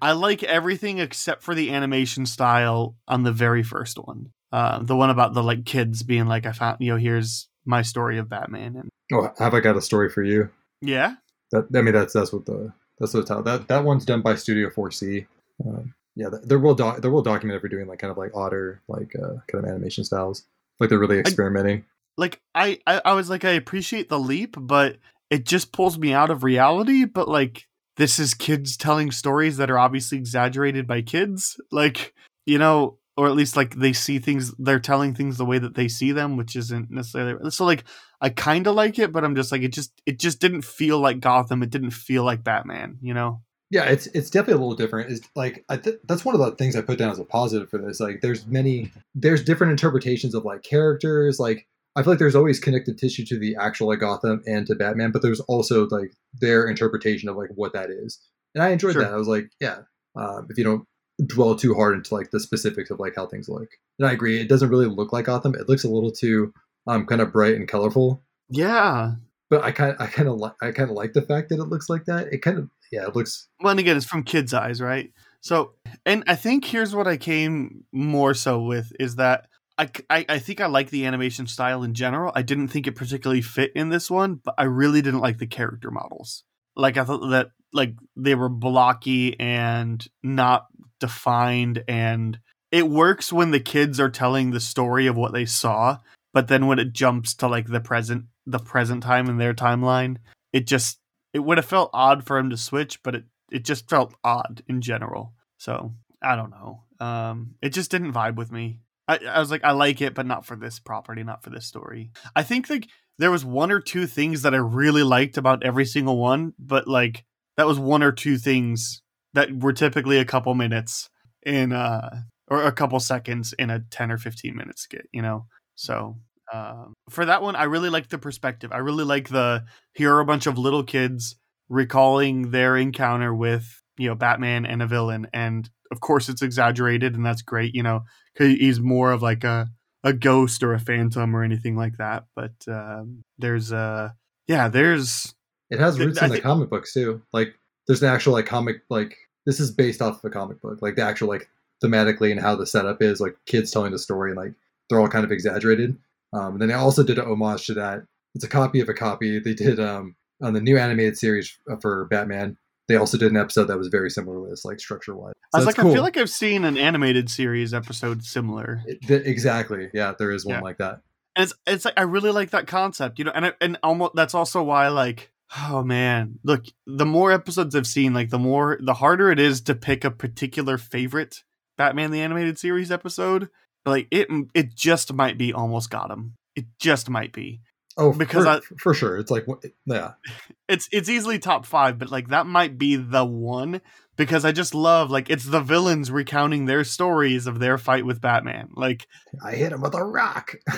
I like everything except for the animation style on the very first one. Uh, the one about the like kids being like, I found you know here's my story of Batman and Oh, have I got a story for you? yeah That I mean, that's that's what the that's what the title. That that one's done by Studio 4C. Um, yeah, they're well doc- they're well documented for doing like kind of like odder like uh, kind of animation styles. Like they're really experimenting. like I, I I was like I appreciate the leap, but it just pulls me out of reality. But like this is kids telling stories that are obviously exaggerated by kids, like you know, or at least like they see things. They're telling things the way that they see them, which isn't necessarily so. Like I kind of like it, but I'm just like it just it just didn't feel like Gotham. It didn't feel like Batman. You know. Yeah, it's it's definitely a little different. Is like I th- that's one of the things I put down as a positive for this. Like, there's many there's different interpretations of like characters. Like, I feel like there's always connective tissue to the actual like Gotham and to Batman, but there's also like their interpretation of like what that is. And I enjoyed Sure. that. I was like, yeah, um, if you don't dwell too hard into like the specifics of like how things look. And I agree, it doesn't really look like Gotham. It looks a little too um kind of bright and colorful. Yeah. But I kind I kind of like I kind of like the fact that it looks like that. It kind of yeah, it looks Well, and again, it's from kids' eyes, right? So, and I think here's what I came more so with is that I, I, I think I like the animation style in general. I didn't think it particularly fit in this one, but I really didn't like the character models. Like I thought that like they were blocky and not defined, and it works when the kids are telling the story of what they saw, but then when it jumps to like the present, the present time in their timeline, it just it would have felt odd for him to switch, but it it just felt odd in general. So I don't know. Um, it just didn't vibe with me. I, I was like, I like it, but not for this property, not for this story. I think like there was one or two things that I really liked about every single one, but like that was one or two things that were typically a couple minutes in uh or a couple seconds in a 10 or 15 minute skit, you know? So um, for that one, I really like the perspective. I really like the here are a bunch of little kids recalling their encounter with you know Batman and a villain, and of course it's exaggerated, and that's great. You know, he's more of like a a ghost or a phantom or anything like that. But um, there's uh yeah, there's It has roots I in the thi- comic books too. Like there's an actual like comic like this is based off of a comic book. Like the actual like thematically and how the setup is like kids telling the story and like they're all kind of exaggerated. Um, and then they also did an homage to that. It's a copy of a copy. They did um on the new animated series uh, for Batman. They also did an episode that was very similar to this, like structure wise. I was like I feel like I've seen an animated series episode similar. exactly. Yeah, there is one Yeah. like that. and it's it's like I really like that concept, you know, and I, and almost that's also why like oh man, look, the more episodes I've seen, like the more the harder it is to pick a particular favorite Batman the animated series episode. Like it it just might be almost got him. It just might be. Oh, Because for, I- for sure, it's like yeah, it's it's easily top five, but like that might be the one because I just love like it's the villains recounting their stories of their fight with Batman. Like I hit him with a rock.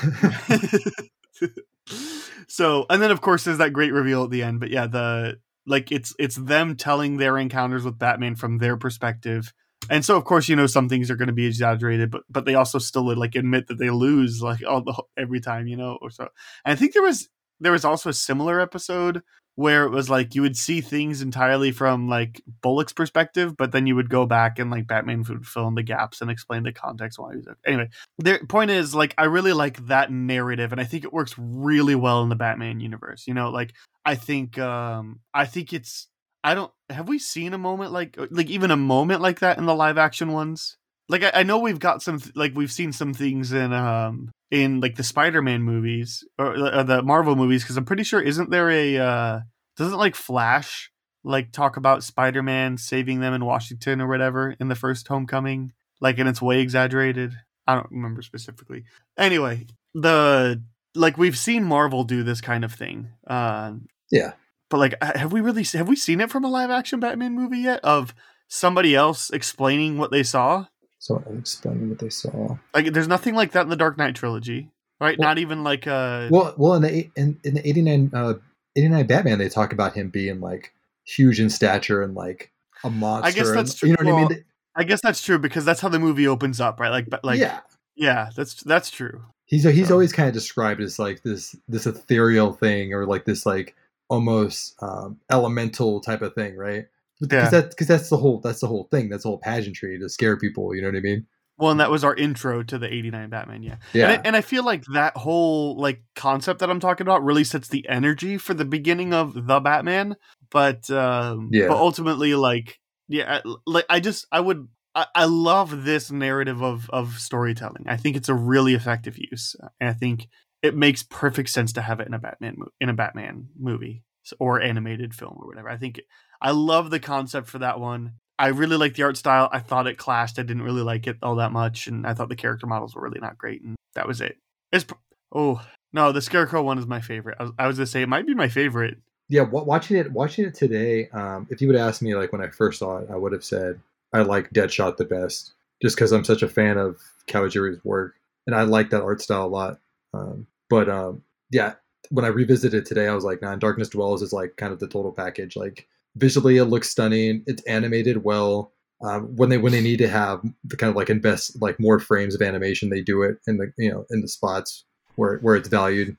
so and then of course there's that great reveal at the end but yeah the like it's it's them telling their encounters with batman from their perspective and so of course you know some things are going to be exaggerated but but they also still like admit that they lose like all the every time you know or so and i think there was there was also a similar episode where it was like you would see things entirely from like Bullock's perspective, but then you would go back and like Batman would fill in the gaps and explain the context why he was. Anyway, the point is like I really like that narrative and I think it works really well in the Batman universe. You know, like I think um I think it's I don't have we seen a moment like like even a moment like that in the live action ones? Like I, I know we've got some like we've seen some things in um in like the Spider-Man movies or, or the Marvel movies because I'm pretty sure isn't there a uh doesn't like Flash like talk about Spider-Man saving them in Washington or whatever in the first Homecoming like and it's way exaggerated. I don't remember specifically. Anyway, the like we've seen Marvel do this kind of thing. Uh, Yeah. But like have we really have we seen it from a live action Batman movie yet of somebody else explaining what they saw? so explaining what they saw. Like there's nothing like that in the Dark Knight trilogy. Right? Well- Not even like uh Well, well, in the in, in the eighty nine uh, eighty nine Batman, they talk about him being like huge in stature and like a monster. I guess and- that's true. You know what I Well, mean? I guess that's true because that's how the movie opens up, right? Like, but like, yeah, yeah, that's that's true. he's he's So- always kind of described as like this this ethereal thing or like this like almost um, elemental type of thing, right? Yeah. Because that because that's the whole that's the whole thing. That's the whole pageantry to scare people. You know what I mean? Well, and that was our intro to the '89 Batman, yeah. Yeah. And I, and I feel like that whole like concept that I'm talking about really sets the energy for the beginning of the Batman. But um, Yeah. but ultimately, like, yeah, like I just I would. I I love this narrative of of storytelling. I think it's a really effective use, and I think it makes perfect sense to have it in a Batman in a Batman movie or animated film or whatever. I think I love the concept for that one. I really like the art style. I thought it clashed. I didn't really like it all that much, and I thought the character models were really not great, and that was it. It's oh no, the Scarecrow one is my favorite. I was, I was gonna say it might be my favorite. yeah wa- watching it watching it today um if you would ask me like when i first saw it i would have said i like deadshot the best just because i'm such a fan of kawajiri's work and i like that art style a lot um but um yeah when i revisited it today i was like nah darkness dwells is like kind of the total package. Like visually it looks stunning. It's animated well. Um, when they when they need to have the kind of like invest like more frames of animation they do it in the you know in the spots where where it's valued.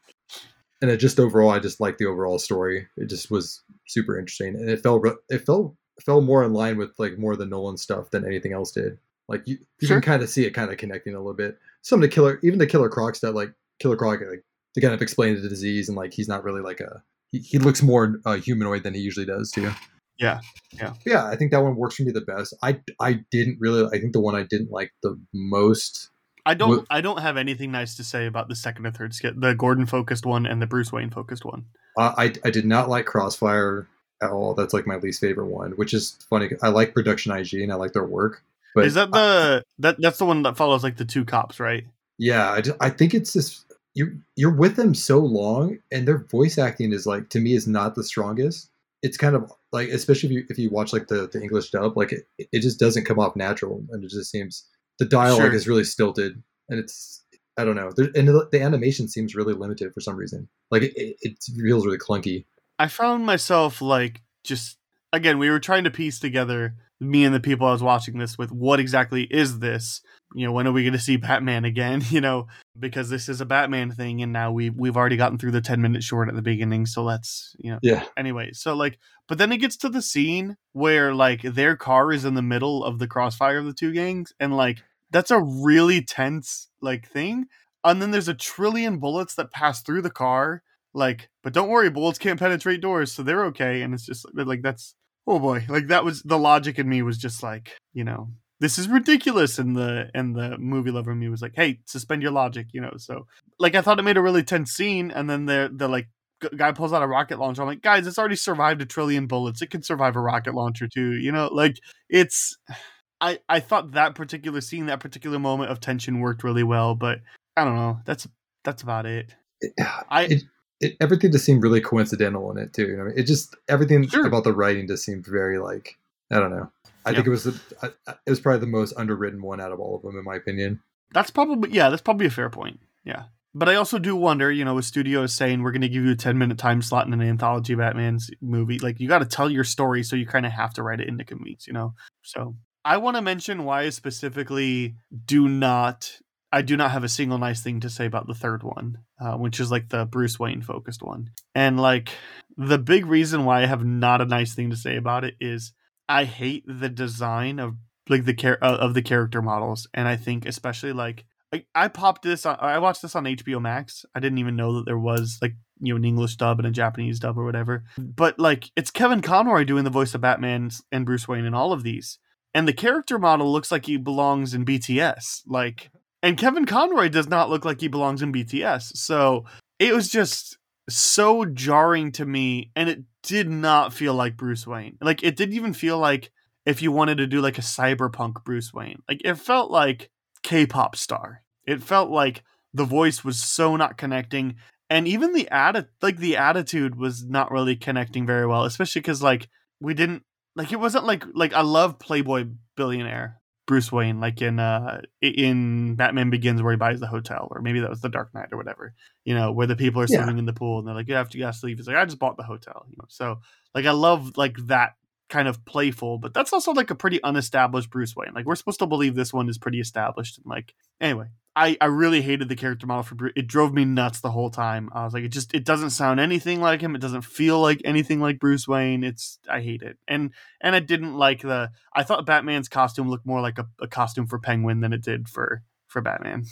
And it just overall i just like the overall story. It just was super interesting. And it felt it felt fell more in line with like more of the nolan stuff than anything else did. Like you, you Sure. can kind of see it kind of connecting a little bit. Some of the killer even the killer croc that like killer croc like they kind of explain the disease and like he's not really like a he, he looks more uh, humanoid than he usually does too Yeah, yeah. yeah i think that one works for me the best i i didn't really i think the one i didn't like the most I don't. What- I don't have anything nice to say about the second or third skit, the Gordon focused one and the Bruce Wayne focused one. Uh, I I did not like Crossfire at all. That's like my least favorite one, which is funny. I like Production IG and I like their work. But is that the that that's the one that follows like the two cops, right? yeah, I, ju- I think it's this. You you're with them so long, and their voice acting is like to me is not the strongest. It's kind of like especially if you if you watch like the the English dub, like it, it just doesn't come off natural, and it just seems the dialogue Sure. is really stilted, and it's I don't know. There, and the, the animation seems really limited for some reason. Like it, it, it feels really clunky. I found myself like just again, we were trying to piece together me and the people I was watching this with what exactly is this? You know, when are we going to see Batman again? You know, because this is a Batman thing, and now we we've already gotten through the ten minute short at the beginning, so let's you know. Yeah. Anyway, so like, but then it gets to the scene where like their car is in the middle of the crossfire of the two gangs, and like that's a really tense like thing. And then there's a trillion bullets that pass through the car, like but don't worry bullets can't penetrate doors so they're okay and it's just like that's oh boy like that was the logic in me was just like you know this is ridiculous and the and the movie lover me was like hey suspend your logic you know so like i thought it made a really tense scene and then the the like guy pulls out a rocket launcher i'm like guys it's already survived a trillion bullets it can survive a rocket launcher too you know like it's i i thought that particular scene that particular moment of tension worked really well but i don't know that's that's about it I It- it, everything just seemed really coincidental in it too. You know, it just everything Sure. about the writing just seemed very like I don't know. I think it was the, I, I- it was probably the most underwritten one out of all of them, in my opinion. That's probably yeah, that's probably a fair point. Yeah. But I also do wonder, you know, a studio is saying we're going to give you a 10 minute time slot in an anthology Batman movie. Like, you got to tell your story, so you kind of have to write it into convenes, you know? So, I want to mention why I specifically do not, I do not have a single nice thing to say about the third one, uh, which is like the Bruce Wayne focused one. And like, the big reason why I have not a nice thing to say about it is I hate the design of like the char- uh, of the character models, and I think especially like I, I popped this on, I watched this on HBO Max. I didn't even know that there was like you know an English dub and a Japanese dub or whatever. But like it's Kevin Conroy doing the voice of Batman and Bruce Wayne in all of these, and the character model looks like he belongs in BTS. Like, and Kevin Conroy does not look like he belongs in BTS. So it was just so jarring to me, and it did not feel like Bruce Wayne. Like it didn't even feel like if you wanted to do like a cyberpunk Bruce Wayne. Like it felt like K-pop star. It felt like the voice was so not connecting and even the atti- like the attitude was not really connecting very well, especially cuz like we didn't like it wasn't like like I love Playboy billionaire Bruce Wayne like in uh in Batman Begins where he buys the hotel or maybe that was the Dark Knight or whatever. You know, where the people are Yeah. swimming in the pool and they're like you have to you have to leave. He's like I just bought the hotel, you know. So like I love like that kind of playful, but that's also like a pretty unestablished Bruce Wayne. Like we're supposed to believe this one is pretty established and like anyway. I, I really hated the character model for Bruce. It drove me nuts the whole time. I was like, it just it doesn't sound anything like him. It doesn't feel like anything like Bruce Wayne. It's I hate it. And and I didn't like the. I thought Batman's costume looked more like a, a costume for Penguin than it did for for Batman.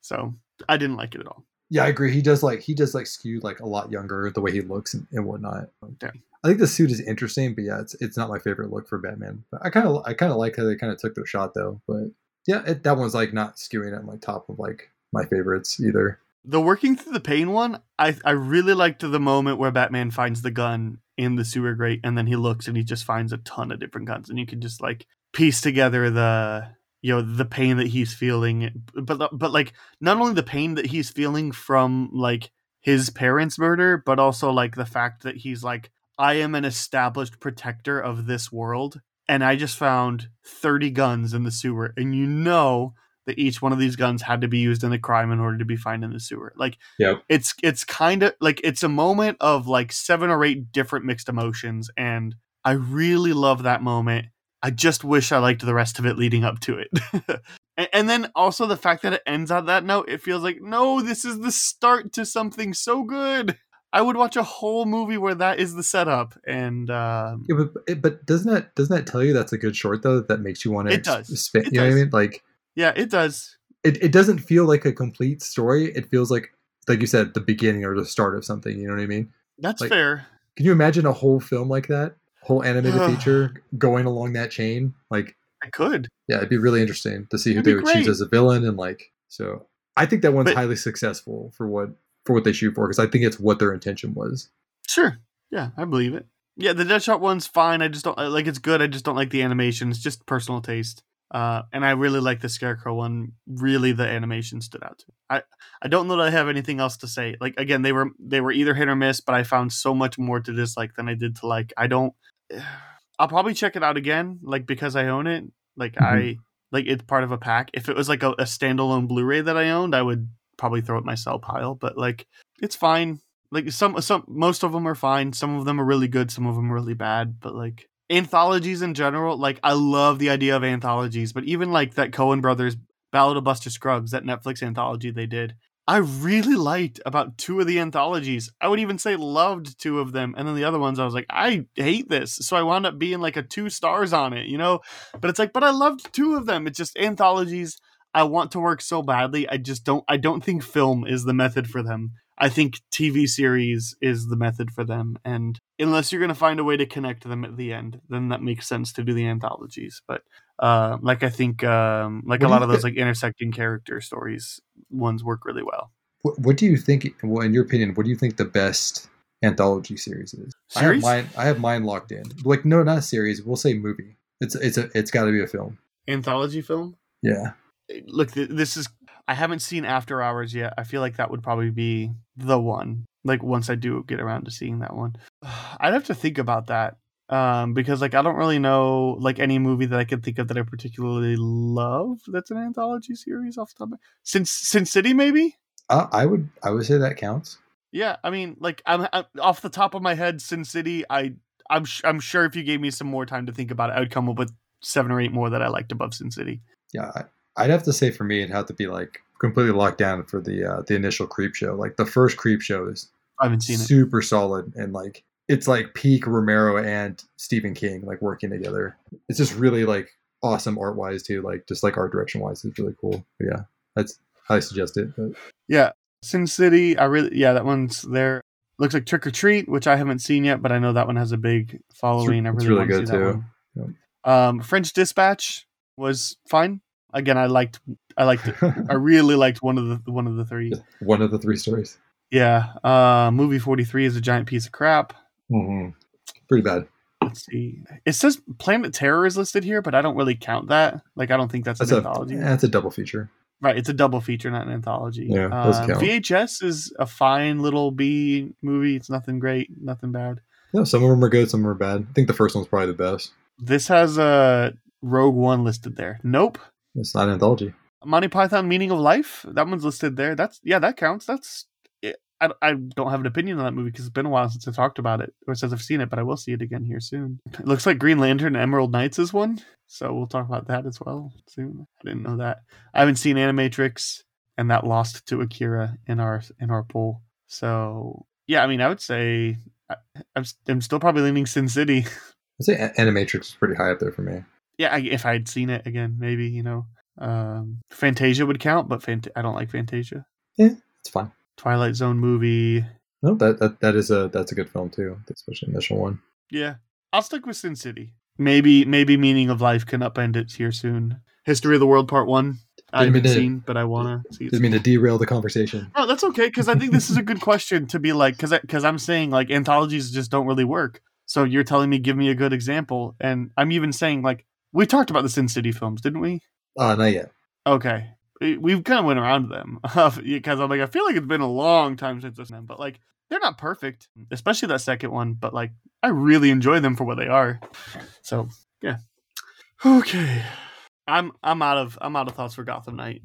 So I didn't like it at all. Yeah, I agree. He does like he does like skew like a lot younger the way he looks and, and whatnot. Yeah. I think the suit is interesting, but yeah, it's it's not my favorite look for Batman. But I kind of I kind of like how they kind of took their shot though. But yeah, it, that one's like not skewing at my top of like my favorites either. The working through the pain one, I I really liked the moment where Batman finds the gun in the sewer grate, and then he looks and he just finds a ton of different guns, and you can just like piece together the you know the pain that he's feeling, but but like not only the pain that he's feeling from like his parents' murder, but also like the fact that he's like I am an established protector of this world, and I just found thirty guns in the sewer, and you know that each one of these guns had to be used in the crime in order to be found in the sewer. Like Yep. it's it's kind of like it's a moment of like seven or eight different mixed emotions and I really love that moment. I just wish I liked the rest of it leading up to it. and, and then also the fact that it ends on that note, it feels like no, this is the start to something so good. I would watch a whole movie where that is the setup and um Yeah, but but doesn't that doesn't that tell you that's a good short though? That makes you want to It does. Spin, It you know what I mean? Like yeah, it does. it, it doesn't feel like a complete story. It feels like like you said, the beginning or the start of something. You know what I mean? That's Like- fair. Can you imagine a whole film like that, whole animated feature going along that chain? Like, I could. yeah, it'd be really interesting to see who It'd they would choose as a villain and like. So I think that one's But- highly successful for what for what they shoot for because I think it's what their intention was. Sure. Yeah, I believe it. Yeah, the Deadshot one's fine. I just don't like it's good. I just don't like the animation. It's just personal taste. Uh, and I really like the Scarecrow one. Really, the animation stood out to me. I I don't know that I have anything else to say. Like again, they were they were either hit or miss, but I found so much more to dislike than I did to like. I don't. I'll probably check it out again, like because I own it. Like I like it's part of a pack. If it was like a, a standalone Blu-ray that I owned, I would probably throw it my sell pile. But like it's fine. Like some some most of them are fine. Some of them are really good some of them are really bad but like anthologies in general like i love the idea of anthologies but even like that Coen brothers ballad of buster scruggs that netflix anthology they did i really liked about two of the anthologies. I would even say loved two of them and then the other ones i was like i hate this. So i wound up being like a two stars on it you know? But it's like but i loved two of them. It's just anthologies i want to work so badly i just don't i don't think film is the method for them I think TV series is the method for them. And unless you're going to find a way to connect them at the end, then that makes sense to do the anthologies. But uh, like I think, um, like What a lot of those thi- like intersecting character stories ones work really well. What, what do you think? Well, in your opinion, what do you think the best anthology series is? Series? I have mine. I have mine locked in. Like, no, not a series. We'll say movie. It's it's a it's got to be a film. Anthology film. Yeah. Look, th- this is. I haven't seen After Hours yet. I feel like that would probably be the one. Like once I do get around to seeing that one, I'd have to think about that um, because like I don't really know like any movie that I can think of that I particularly love that's an anthology series off the top. Of Since Sin City, maybe. Uh, I would I would say that counts. Yeah, I mean, like I'm, I'm off the top of my head, Sin City. I I'm sh- I'm sure if you gave me some more time to think about it, I would come up with seven or eight more that I liked above Sin City. Yeah, I, I'd have to say for me it'd have to be like completely locked down for the uh, the initial Creepshow. Like the first Creepshow is I haven't seen it. super solid and like it's like peak Romero and Stephen King like working together. It's just really like awesome art wise too. Like just like art direction wise, it's really cool. But yeah, that's I suggest it. But Yeah, Sin City. I really yeah, that one's there. Looks like Trick or Treat, which I haven't seen yet, but I know that one has a big following. I it's really, really to good, too. one. Um, French Dispatch was fine. Again, I liked. I liked. I really liked one of the one of the three. one of the three stories. Yeah. Uh, movie forty three is a giant piece of crap. hmm Pretty bad. Let's see. It says Planet Terror is listed here, but I don't really count that. Like, I don't think that's, That's an a anthology. that's a double feature. Right, it's a double feature, not an anthology. Yeah, count. VHS is a fine little B movie. It's nothing great, nothing bad. No, some of them are good, some of them are bad. I think the first one's probably the best. This has a Rogue One listed there. Nope. It's not an anthology. Monty Python Meaning of Life. That one's listed there. That's yeah, that counts. That's I, I don't have an opinion on that movie because it's been a while since I talked about it or since I've seen it, but I will see it again here soon. It looks like Green Lantern and Emerald Knights is one, so we'll talk about that as well soon. I didn't know that. I haven't seen Animatrix, and that lost to Akira in our in our poll. So yeah, I mean, I would say I, I'm I'm still probably leaning Sin City. I'd say Animatrix is pretty high up there for me. Yeah, I, if I'd seen it again, maybe you know, um, Fantasia would count, but Fant- I don't like Fantasia. Yeah, it's fine. Twilight Zone movie. No, that, that that is a that's a good film too, especially the initial one. Yeah, I'll stick with Sin City. Maybe maybe Meaning of Life can upend it here soon. History of the World Part One. I haven't to- seen, but I wanna see. Didn't mean to derail the conversation. Oh, that's okay because I think this is a good question to be like because because I'm saying like anthologies just don't really work. So you're telling me give me a good example, and I'm even saying like we talked about the Sin City films, didn't we? Uh, not yet. Okay, we we kind of went around them because I'm like I feel like it's been a long time since this, but like they're not perfect, especially that second one. But like I really enjoy them for what they are. So yeah, okay. I'm I'm out of I'm out of thoughts for Gotham Knight,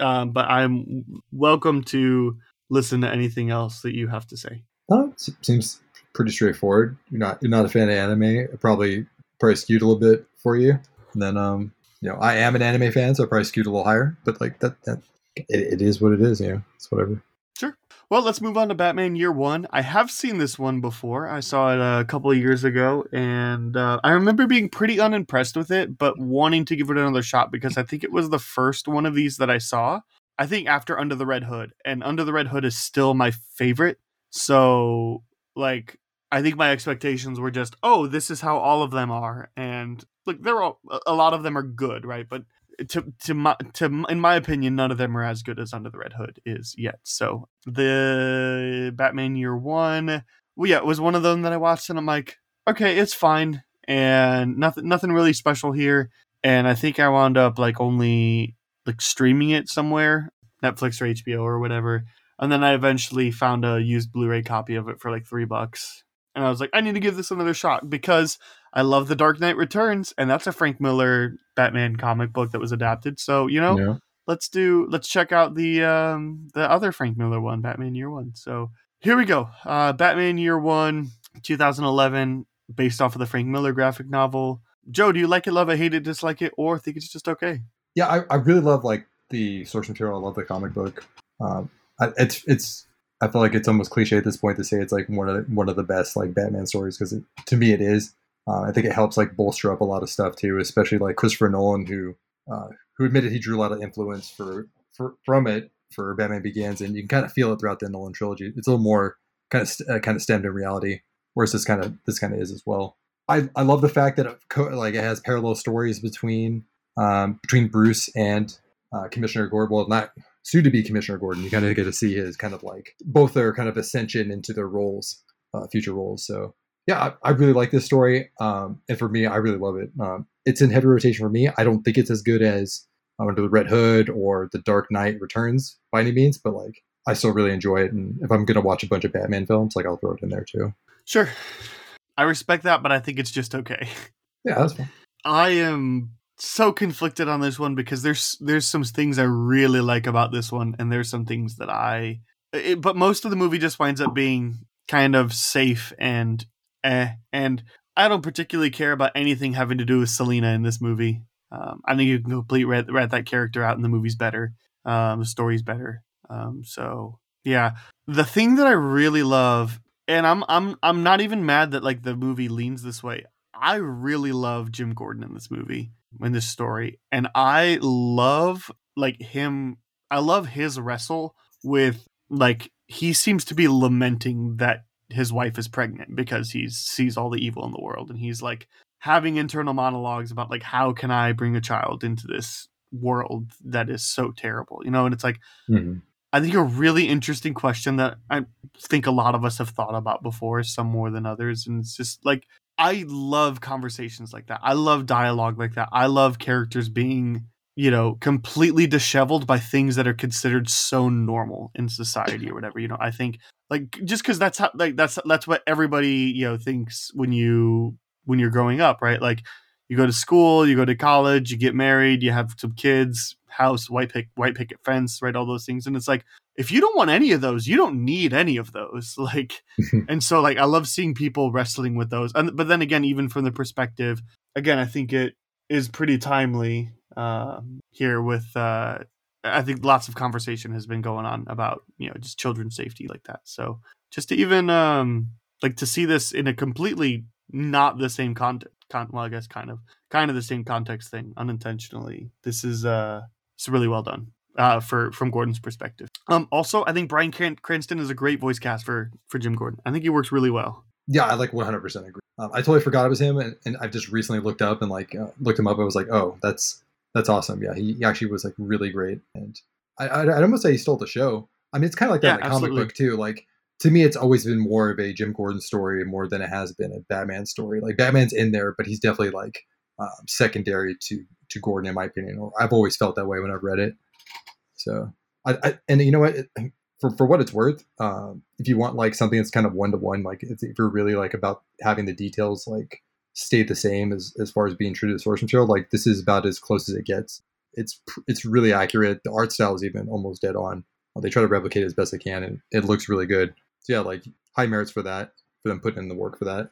um, but I'm welcome to listen to anything else that you have to say. No, seems pretty straightforward. You're not you're not a fan of anime. Probably probably skewed a little bit for you. And then um, you know, I am an anime fan, so I probably skewed a little higher. But like that that it, it is what it is. You know, it's whatever. Sure. Well, let's move on to Batman Year One. I have seen this one before. I saw it a couple of years ago, and uh, I remember being pretty unimpressed with it, but wanting to give it another shot because I think it was the first one of these that I saw. I think after Under the Red Hood, and Under the Red Hood is still my favorite. So, like, I think my expectations were just, oh, this is how all of them are, and like they're all a lot of them are good, right? But to to my to in my opinion, none of them are as good as Under the Red Hood is yet. So the Batman Year One, well, yeah, it was one of them that I watched, and I'm like, okay, it's fine, and nothing nothing really special here. And I think I wound up like only like streaming it somewhere, Netflix or HBO or whatever. And then I eventually found a used Blu-ray copy of it for like three bucks. And I was like, I need to give this another shot because I love The Dark Knight Returns, and that's a Frank Miller Batman comic book that was adapted. So you know, know? let's do let's check out the um the other Frank Miller one, Batman Year One. So here we go. Uh Batman Year One, 2011, based off of the Frank Miller graphic novel. Joe, do you like it, love it, hate it, dislike it, or think it's just okay? Yeah, I, I really love like the source material. I love the comic book. Um, it's it's. I feel like it's almost cliche at this point to say it's like one of the, one of the best like Batman stories because to me it is. Uh, I think it helps like bolster up a lot of stuff too, especially like Christopher Nolan, who uh, who admitted he drew a lot of influence for, for from it for Batman Begins, and you can kind of feel it throughout the Nolan trilogy. It's a little more kind of st- uh, kind of stemmed in reality, whereas this kind of this kind of is as well. I, I love the fact that it co- like it has parallel stories between um, between Bruce and uh, Commissioner Gordon. Well, not soon to be Commissioner Gordon. You kind of get to see his kind of like both their kind of ascension into their roles, uh, future roles. So yeah, I, I really like this story, um, and for me, I really love it. Um, it's in heavy rotation for me. I don't think it's as good as uh, Under the Red Hood or The Dark Knight Returns by any means, but like I still really enjoy it. And if I'm gonna watch a bunch of Batman films, like I'll throw it in there too. Sure. I respect that, but I think it's just okay. Yeah, that's fine. I am so conflicted on this one because there's there's some things I really like about this one, and there's some things that I. It, but most of the movie just winds up being kind of safe and eh, and I don't particularly care about anything having to do with Selina in this movie. Um, I think you can completely rat that character out, and the movie's better. Um, the story's better. Um, so yeah, the thing that I really love, and I'm I'm I'm not even mad that like the movie leans this way. I really love Jim Gordon in this movie, in this story, and I love like him. I love his wrestle with like he seems to be lamenting that his wife is pregnant because he sees all the evil in the world, and he's like having internal monologues about like how can I bring a child into this world that is so terrible, you know? And it's like Mhm. I think a really interesting question that I think a lot of us have thought about before, some more than others. And it's just like, I love conversations like that. I love dialogue like that. I love characters being, you know, completely disheveled by things that are considered so normal in society or whatever. You know, I think like just because that's how like that's that's what everybody you know thinks when you when you're growing up, right? Like you go to school, you go to college, you get married, you have some kids, house, white pick, white picket fence, right? All those things, and it's like if you don't want any of those, you don't need any of those. Like, and so like I love seeing people wrestling with those, and but then again, even from the perspective, again, I think it is pretty timely uh, here with. Uh, I think lots of conversation has been going on about you know just children's safety like that. So just to even um like to see this in a completely not the same context. Con- well, I guess kind of kind of the same context thing unintentionally. This is uh it's really well done uh for from Gordon's perspective. Um also I think Bryan Cran- Cranston is a great voice cast for for Jim Gordon. I think he works really well. Yeah, I like 100% agree. Um, I totally forgot it was him, and, and I've just recently looked up and like uh, looked him up. I was like, oh, that's that's awesome. Yeah, he, he actually was like really great, and I, I I'd almost say he stole the show. I mean, it's kind of like that Yeah, in the comic book too. Like to me, it's always been more of a Jim Gordon story more than it has been a Batman story. Like Batman's in there, but he's definitely like um, secondary to to Gordon in my opinion. Or I've always felt that way when I've read it. So I, I and you know what. For, for what it's worth, um, if you want like something that's kind of one to one, like if you're really like about having the details like stay the same as as far as being true to the source material, like this is about as close as it gets. It's it's really accurate. The art style is even almost dead on. They try to replicate it as best they can, and it looks really good. So yeah, like high merits for that for them putting in the work for that.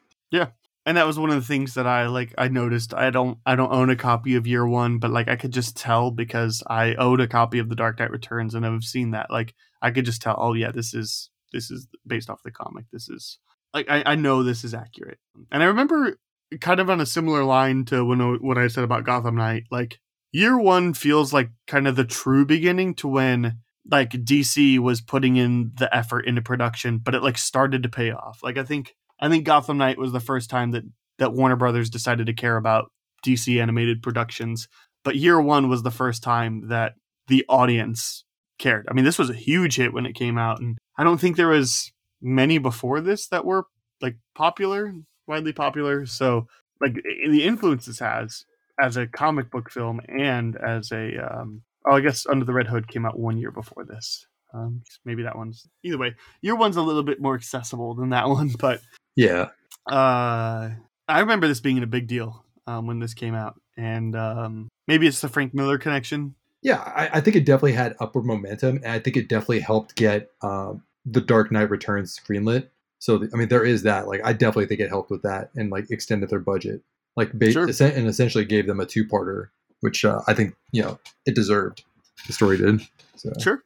And that was one of the things that I like I noticed. I don't I don't own a copy of year one but like I could just tell because I owed a copy of the Dark Knight Returns and I've seen that. Like I could just tell oh yeah this is this is based off the comic. This is like I, I know this is accurate. And I remember kind of on a similar line to when what I said about Gotham Knight like year one feels like kind of the true beginning to when like DC was putting in the effort into production but it like started to pay off. Like I think I think Gotham Knight was the first time that that Warner Brothers decided to care about DC animated productions. But year one was the first time that the audience cared. I mean, this was a huge hit when it came out, and I don't think there was many before this that were like popular, widely popular. So, like the influence this has as a comic book film and as a um, oh, I guess Under the Red Hood came out one year before this. Um, maybe that one's either way. Year one's a little bit more accessible than that one, but Yeah, uh, I remember this being a big deal um, when this came out, and um, maybe it's the Frank Miller connection. yeah. I, I think it definitely had upward momentum, and I think it definitely helped get um, the Dark Knight Returns greenlit. So I mean, there is that. Like, I definitely think it helped with that and like extended their budget, like ba- Sure. and essentially gave them a two parter, which uh, I think you know it deserved. The story did. So Sure.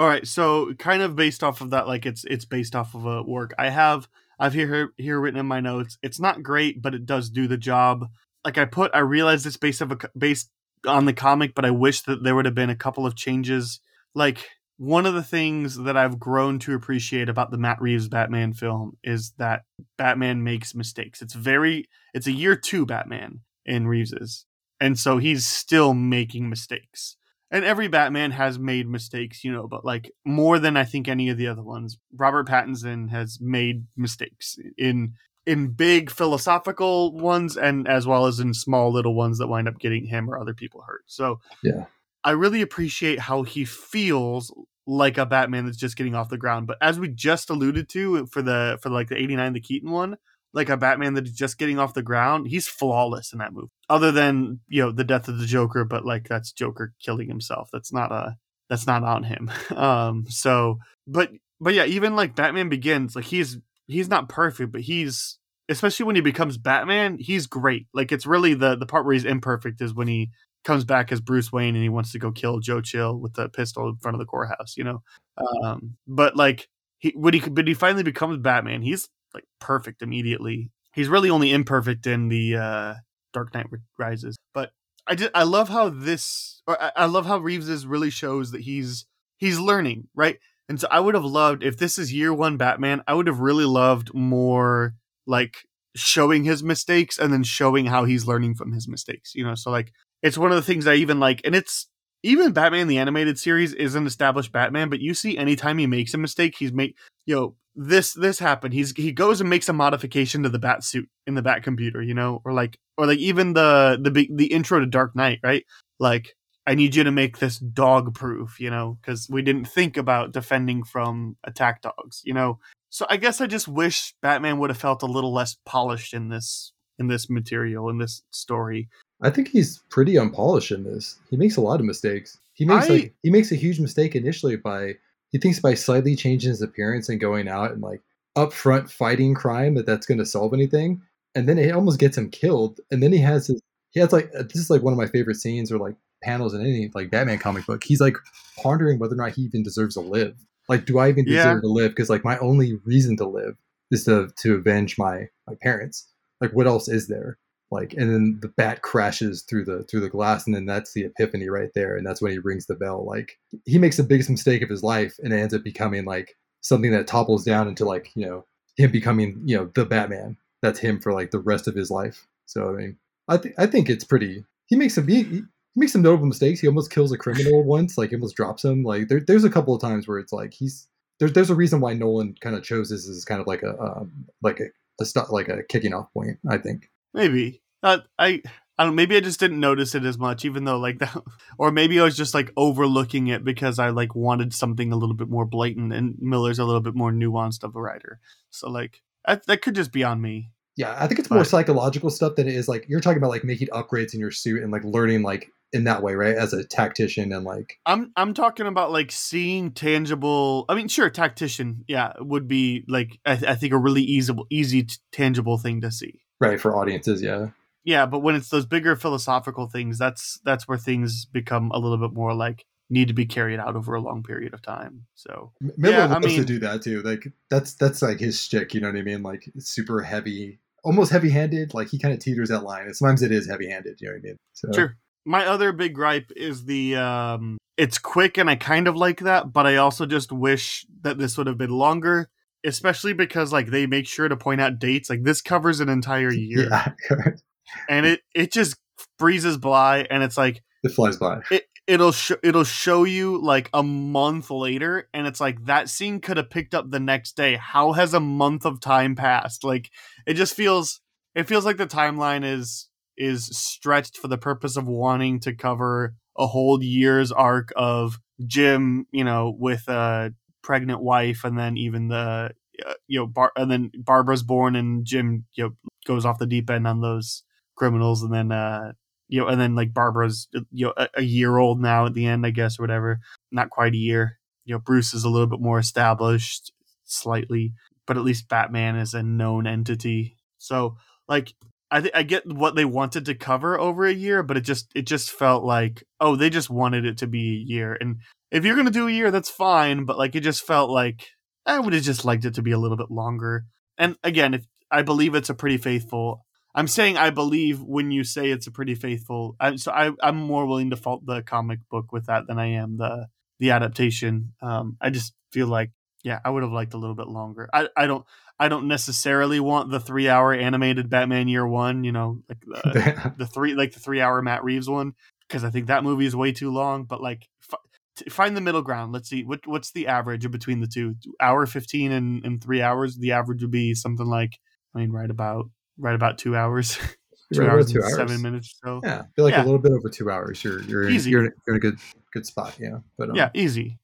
All right, so kind of based off of that, like it's it's based off of a work. I have I've here here written in my notes. It's not great, but it does do the job. Like I put, I realize it's based of a based on the comic, but I wish that there would have been a couple of changes. Like one of the things that I've grown to appreciate about the Matt Reeves Batman film is that Batman makes mistakes. It's very it's a year two Batman in Reeves's, and so he's still making mistakes and every Batman has made mistakes, you know, but like more than I think any of the other ones. Robert Pattinson has made mistakes in in big philosophical ones and as well as in small little ones that wind up getting him or other people hurt. So Yeah. I really appreciate how he feels like a Batman that's just getting off the ground. But as we just alluded to for the for like the 89 the Keaton one, like a Batman that is just getting off the ground, he's flawless in that movie. Other than, you know, the death of the Joker, but like that's Joker killing himself. That's not a that's not on him. Um so but but yeah, even like Batman Begins, like he's he's not perfect, but he's especially when he becomes Batman, he's great. Like it's really the the part where he's imperfect is when he comes back as Bruce Wayne and he wants to go kill Joe Chill with the pistol in front of the courthouse, you know. Um, but like he when he but he finally becomes Batman, he's like perfect immediately. He's really only imperfect in the uh, Dark Knight Rises, but I just I love how this or I, I love how Reeves is really shows that he's he's learning right. And so I would have loved if this is year one Batman, I would have really loved more like showing his mistakes and then showing how he's learning from his mistakes. You know, so like it's one of the things I even like, and it's even Batman the animated series is an established Batman, but you see anytime he makes a mistake, he's made you know this this happened. He's he goes and makes a modification to the bat suit in the bat computer, you know, or like or like even the the the intro to Dark Knight, right? Like I need you to make this dog proof, you know, because we didn't think about defending from attack dogs, you know. So I guess I just wish Batman would have felt a little less polished in this in this material in this story. I think he's pretty unpolished in this. He makes a lot of mistakes. He makes I- like he makes a huge mistake initially by he thinks by slightly changing his appearance and going out and like upfront fighting crime that that's going to solve anything, and then it almost gets him killed. And then he has his he has like this is like one of my favorite scenes or like panels in any like Batman comic book. He's like pondering whether or not he even deserves to live. Like, do I even Yeah. deserve to live? Because like my only reason to live is to to avenge my my parents. Like, what else is there? Like and then the bat crashes through the through the glass and then that's the epiphany right there and that's when he rings the bell like he makes the biggest mistake of his life and it ends up becoming like something that topples down into like you know him becoming you know the batman. That's him for like the rest of his life. So i mean i think i think it's pretty he makes some he, he makes some notable mistakes. He almost kills a criminal once like almost drops him. Like there, there's a couple of times where it's like he's there's there's a reason why nolan kind of chose this as kind of like a um, like a, a st- like a kicking off point i think Maybe. Uh, I I don't maybe I just didn't notice it as much even though like that or maybe I was just like overlooking it because I like wanted something a little bit more blatant and Miller's a little bit more nuanced of a writer. So like that, that could just be on me. Yeah, I think it's more psychological stuff than it is like you're talking about like making upgrades in your suit and like learning like in that way, right? As a tactician and like I'm I'm talking about like seeing tangible. I mean, sure, tactician, yeah, would be like I, I think a really easy easy t- tangible thing to see. Right for audiences, yeah. Yeah, but when it's those bigger philosophical things, that's that's where things become a little bit more like need to be carried out over a long period of time. So Miller Yeah, I loves to do that too. Like that's that's like his shtick, you know what I mean? Like super heavy, almost heavy handed. Like he kind of teeters that line. And sometimes it is heavy handed, you know what I mean? So Sure. My other big gripe is the um it's quick and I kind of like that, but I also just wish that this would have been longer, especially because like they make sure to point out dates. Like this covers an entire year Yeah, and it it just breezes by and it's like it flies by. it it'll sh- it'll show you like a month later and it's like that scene could have picked up the next day. How has a month of time passed? Like it just feels it feels like the timeline is is stretched for the purpose of wanting to cover a whole year's arc of Jim, you know, with a pregnant wife, and then even the uh, you know, Bar- and then Barbara's born, and Jim you know goes off the deep end on those criminals, and then uh you know, and then like Barbara's you know a, a year old now at the end, I guess, or whatever. Not quite a year. You know, Bruce is a little bit more established, slightly, but at least Batman is a known entity. So like I th- I get what they wanted to cover over a year, but it just it just felt like oh they just wanted it to be a year, and if you're gonna do a year, that's fine. But like it just felt like I would have just liked it to be a little bit longer. And again, if I believe it's a pretty faithful. I'm saying I believe when you say it's a pretty faithful. I, so I, I'm more willing to fault the comic book with that than I am the the adaptation. Um, I just feel like yeah, I would have liked a little bit longer. I, I don't I don't necessarily want the three hour animated Batman Year One. You know, like the, the three like the three hour Matt Reeves one because I think that movie is way too long. But like, f- find the middle ground. Let's see what what's the average between the two. Hour fifteen and, and three hours. The average would be something like I mean, right about right about two hours. two Right, hours two seven minutes or so. Yeah, I feel like Yeah. a little bit over two hours. You're you're Easy. you're in, you're in a good good spot. Yeah, but um, Yeah, easy.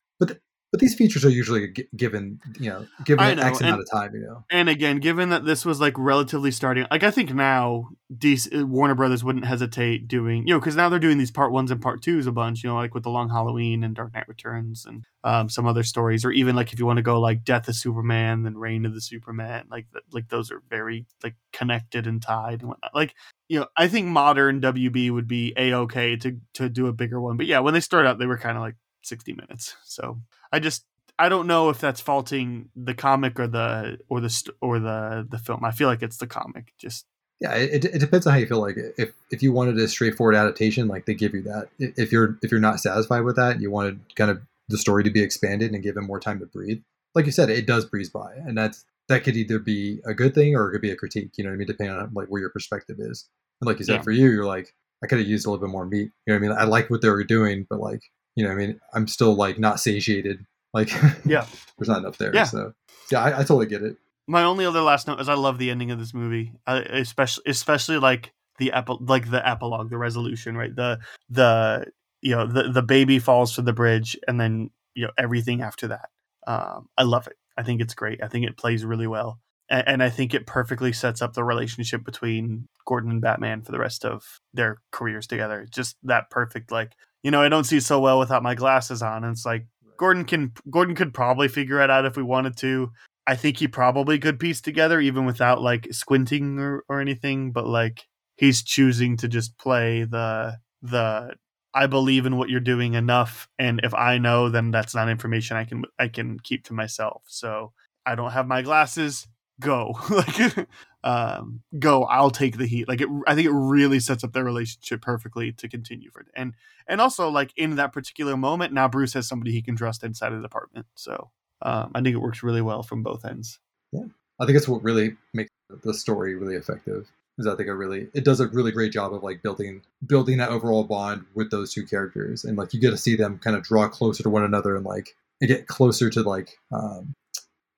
But these features are usually g- given you know given know, X amount and- of time. You know. And again, given that this was like relatively starting, like I think now DC, Warner Brothers wouldn't hesitate doing, you know, because now they're doing these part ones and part twos a bunch, you know, like with the Long Halloween and Dark Knight Returns and um, some other stories, or even like if you want to go like Death of Superman, then Reign of the Superman, like like those are very like connected and tied and whatnot. Like you know, I think modern WB would be a okay to to do a bigger one, but yeah, when they started out, they were kind of like sixty minutes. So I just I don't know if that's faulting the comic or the or the or the the film. I feel like it's the comic. Just Yeah, it, it depends on how you feel. Like if if you wanted a straightforward adaptation, like they give you that. If you're if you're not satisfied with that, you wanted kind of the story to be expanded and given more time to breathe. Like you said, it does breeze by, and that's that could either be a good thing or it could be a critique. You know what I mean? Depending on like where your perspective is. And like you said, Yeah. for you, you're like, I could have used a little bit more meat. You know what I mean? I like what they were doing, but like, you know, I mean, I'm still like not satiated. Like, Yeah. there's not enough there. Yeah. So yeah, I, I totally get it. my only other last note is I love the ending of this movie, I, especially especially like the epi- like the epilogue, the resolution, right? The the you know the the baby falls to the bridge, and then you know everything after that. Um, I love it. I think it's great. I think it plays really well, and, and I think it perfectly sets up the relationship between Gordon and Batman for the rest of their careers together. Just that perfect, like you know, I don't see so well without my glasses on. And it's like Gordon can Gordon could probably figure it out if we wanted to. I think he probably could piece together even without like squinting or, or anything, but like he's choosing to just play the the I believe in what you're doing enough and if I know then that's not information I can I can keep to myself. So I don't have my glasses, go. like um go, I'll take the heat. Like it I think it really sets up their relationship perfectly to continue for it. And and also like in that particular moment now Bruce has somebody he can trust inside of the apartment. So um, I think it works really well from both ends. Yeah, I think it's what really makes the story really effective. Is I think it really it does a really great job of like building building that overall bond with those two characters, and like you get to see them kind of draw closer to one another and like and get closer to like um,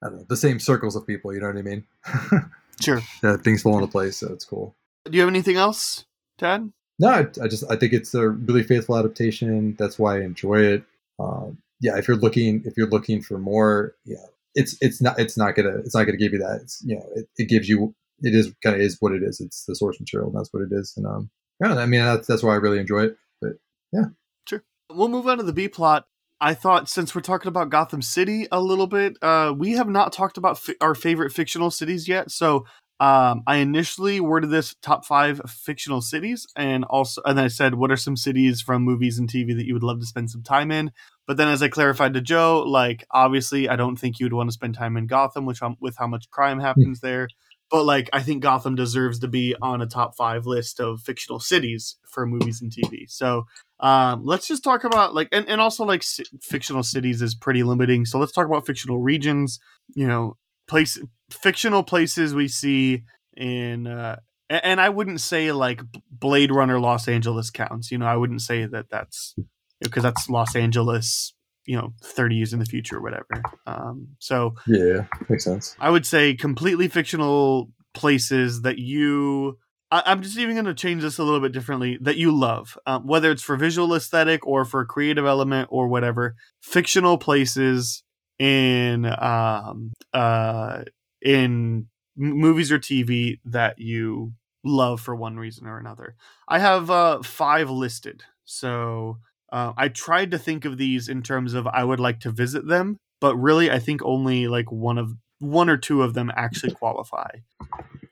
I don't know the same circles of people. You know what I mean? Sure. yeah, things fall into place, so it's cool. Do you have anything else, Tad? No, I, I just I think it's a really faithful adaptation. That's why I enjoy it. Um, yeah, if you're looking if you're looking for more, yeah, it's it's not it's not gonna it's not gonna give you that. It's you know it, it gives you it is kind of is what it is. It's the source material. And that's what it is. And um, yeah, I mean that's that's why I really enjoy it. But yeah, sure. We'll move on to the B plot. I thought since we're talking about Gotham City a little bit, uh, we have not talked about fi- our favorite fictional cities yet. So um, I initially worded this top five fictional cities, and also, and I said, what are some cities from movies and TV that you would love to spend some time in? But then, as I clarified to Joe, like obviously, I don't think you would want to spend time in Gotham, which um, with how much crime happens there. But like, I think Gotham deserves to be on a top five list of fictional cities for movies and TV. So um, let's just talk about like, and, and also like ci- fictional cities is pretty limiting. So let's talk about fictional regions. You know, place fictional places we see in. Uh, a- and I wouldn't say like Blade Runner Los Angeles counts. You know, I wouldn't say that that's because that's Los Angeles. You know, thirty years in the future, or whatever. Um, so yeah, makes sense. I would say completely fictional places that you. I, I'm just even going to change this a little bit differently. That you love, um, whether it's for visual aesthetic or for creative element or whatever. Fictional places in um uh in movies or TV that you love for one reason or another. I have uh five listed. So uh, I tried to think of these in terms of I would like to visit them, but really I think only like one of one or two of them actually qualify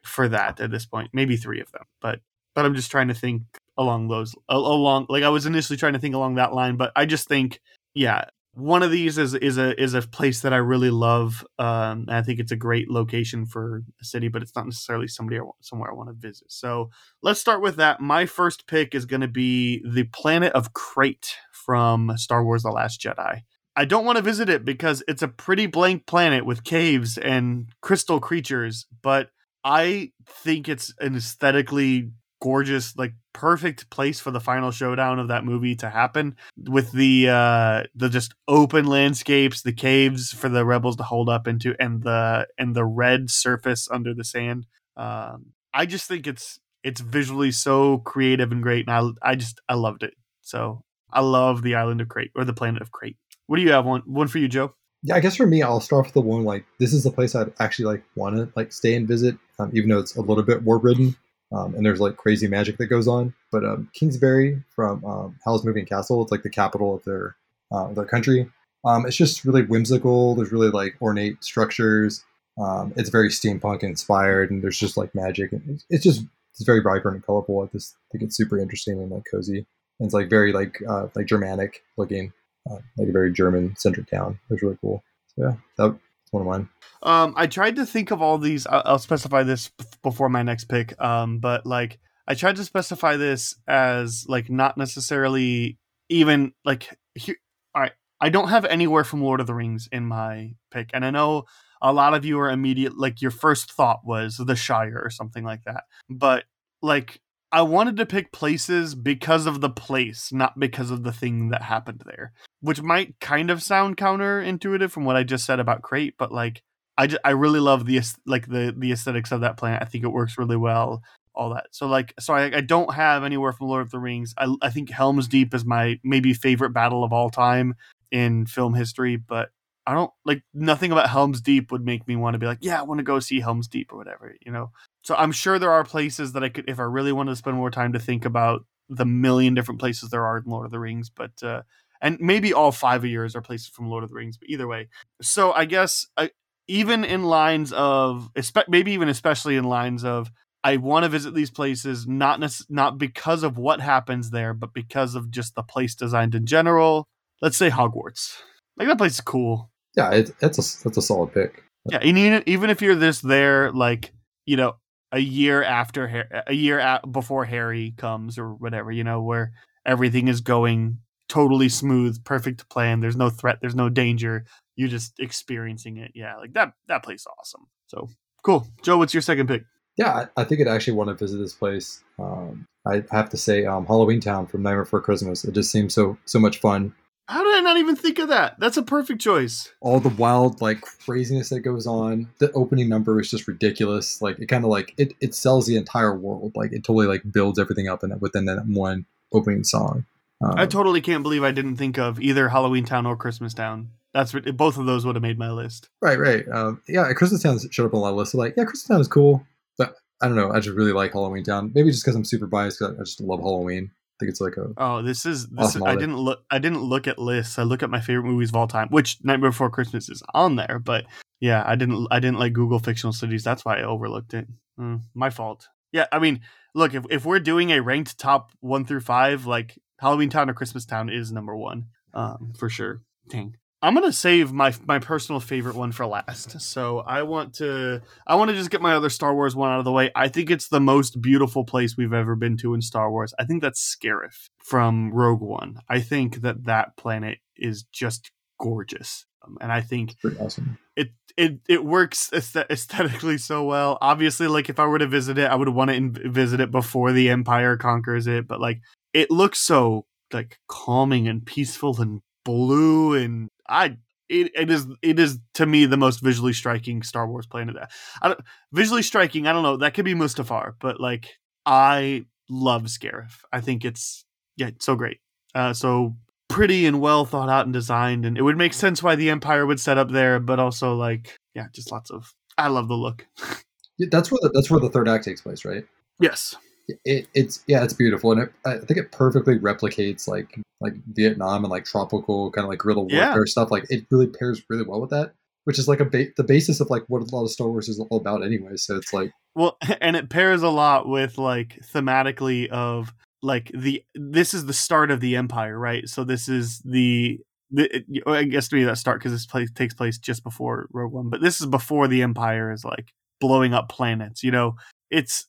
for that at this point. Maybe three of them, but but I'm just trying to think along those along like I was initially trying to think along that line, but I just think yeah, one of these is is a is a place that I really love. Um, and I think it's a great location for a city, but it's not necessarily somebody want, somewhere I want to visit. So let's start with that. My first pick is going to be the planet of Crait from Star Wars: The Last Jedi. I don't want to visit it because it's a pretty blank planet with caves and crystal creatures, but I think it's an aesthetically gorgeous, like perfect place for the final showdown of that movie to happen with the uh the just open landscapes, the caves for the rebels to hold up into and the and the red surface under the sand. Um I just think it's it's visually so creative and great, and I I just I loved it. So I love the island of Crait or the planet of Crait. What do you have one one for you, Joe? Yeah, I guess for me, I'll start off with the one like this is the place I'd actually like want to like stay and visit, um, even though it's a little bit war ridden, um, and there's like crazy magic that goes on. But um, Kingsbury from um, Howl's Moving Castle, it's like the capital of their uh, their country. Um, it's just really whimsical. There's really like ornate structures. Um, it's very steampunk inspired, and there's just like magic, and it's, it's just it's very vibrant and colorful. I just think it's super interesting and like cozy. And it's like very like uh, like Germanic looking, uh, like a very German centric town. It was really cool. So yeah, that's one of mine. Um, I tried to think of all these. I'll, specify this before my next pick. Um, but like I tried to specify this as like not necessarily even like. Here, all right, I don't have anywhere from Lord of the Rings in my pick, and I know a lot of you are immediate like your first thought was the Shire or something like that. But like I wanted to pick places because of the place, not because of the thing that happened there, which might kind of sound counterintuitive from what I just said about Crait, but like I, just, I really love the like the the aesthetics of that planet. I think it works really well. All that. So like so I, I don't have anywhere from Lord of the Rings. I I think Helm's Deep is my maybe favorite battle of all time in film history, but I don't like nothing about Helm's Deep would make me want to be like, yeah, I want to go see Helm's Deep or whatever, you know. So I'm sure there are places that I could, if I really wanted to spend more time to think about the million different places there are in Lord of the Rings, but uh, and maybe all five of yours are places from Lord of the Rings, but either way. So I guess I, even in lines of, maybe even especially in lines of, I want to visit these places not nec- not because of what happens there, but because of just the place designed in general. Let's say Hogwarts. Like that place is cool. Yeah, it, that's a that's a solid pick. Yeah, and even even if you're this there, like you know, a year after a year before Harry comes or whatever, you know, where everything is going totally smooth, perfect plan. There's no threat. There's no danger. You're just experiencing it. Yeah, like that. That place awesome. So cool, Joe. What's your second pick? Yeah, I, I think I'd actually want to visit this place. Um, I have to say, um, Halloween Town from Nightmare Before Christmas. It just seems so so much fun. How did I not even think of that? That's a perfect choice. All the wild like craziness that goes on. The opening number is just ridiculous. Like it kind of like it, it sells the entire world. Like it totally like builds everything up in it within that one opening song. Um, I totally can't believe I didn't think of either Halloween Town or Christmas Town. That's both of those would have made my list. Right, right. Um, yeah, Christmas Town showed up on a lot of lists. So like, yeah, Christmas Town is cool, but I don't know. I just really like Halloween Town. Maybe just because I'm super biased. Cause I just love Halloween think it's like a oh this is this is, I didn't look I didn't look at lists. I look at my favorite movies of all time which Nightmare Before Christmas is on there but yeah I didn't I didn't like Google fictional cities. That's why I overlooked it. Mm, my fault. Yeah I mean look if if we're doing a ranked top one through five like Halloween Town or Christmas Town is number one um for sure. Dang I'm gonna save my my personal favorite one for last. So I want to I want to just get my other Star Wars one out of the way. I think it's the most beautiful place we've ever been to in Star Wars. I think that's Scarif from Rogue One. I think that that planet is just gorgeous, um, and I think awesome. it it it works aesthetically so well. Obviously, like if I were to visit it, I would want to visit it before the Empire conquers it. But like it looks so like calming and peaceful and blue and I it, it is it is to me the most visually striking Star Wars planet. I don't, visually striking, I don't know. That could be Mustafar, but like I love Scarif. I think it's yeah, so great. Uh, so pretty and well thought out and designed, and it would make sense why the Empire would set up there. But also like yeah, just lots of I love the look. yeah, that's where the, that's where the third act takes place, right? Yes it, it's yeah, it's beautiful, and it, I think it perfectly replicates like like Vietnam and like tropical kind of like guerrilla warfare yeah. stuff. Like it really pairs really well with that, which is like a ba- the basis of like what a lot of Star Wars is all about anyway. So it's like well, and it pairs a lot with like thematically of like the this is the start of the Empire, right? So this is the the, oh, I guess to be that start because this place takes place just before Rogue One, but this is before the Empire is like blowing up planets. You know, it's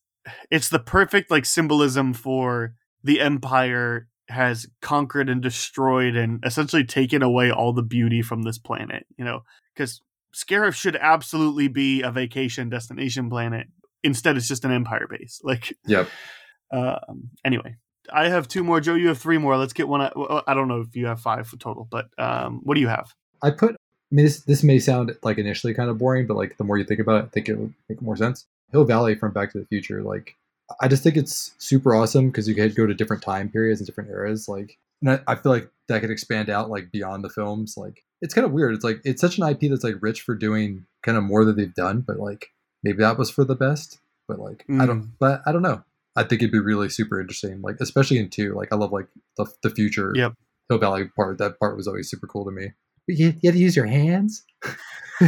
it's the perfect like symbolism for the empire has conquered and destroyed and essentially taken away all the beauty from this planet you know? Because scarif should absolutely be a vacation destination planet instead it's just an empire base like yep. um anyway. I have two more. Joe you have three more. Let's get one i don't know if you have five total but um what do you have? I put I mean, this this may sound like initially kind of boring, but like the more you think about it, I think it would make more sense. Hill Valley from Back to the Future, like I just think it's super awesome because you could go to different time periods and different eras. Like, and I, I feel like that could expand out like beyond the films. Like, it's kind of weird. It's like it's such an IP that's like rich for doing kind of more than they've done, but like maybe that was for the best. But like I Mm. don't, but I don't know. I think it'd be really super interesting. Like especially in two. Like I love like the the future. Yep. Hill Valley part. That part was always super cool to me. You, you had to use your hands.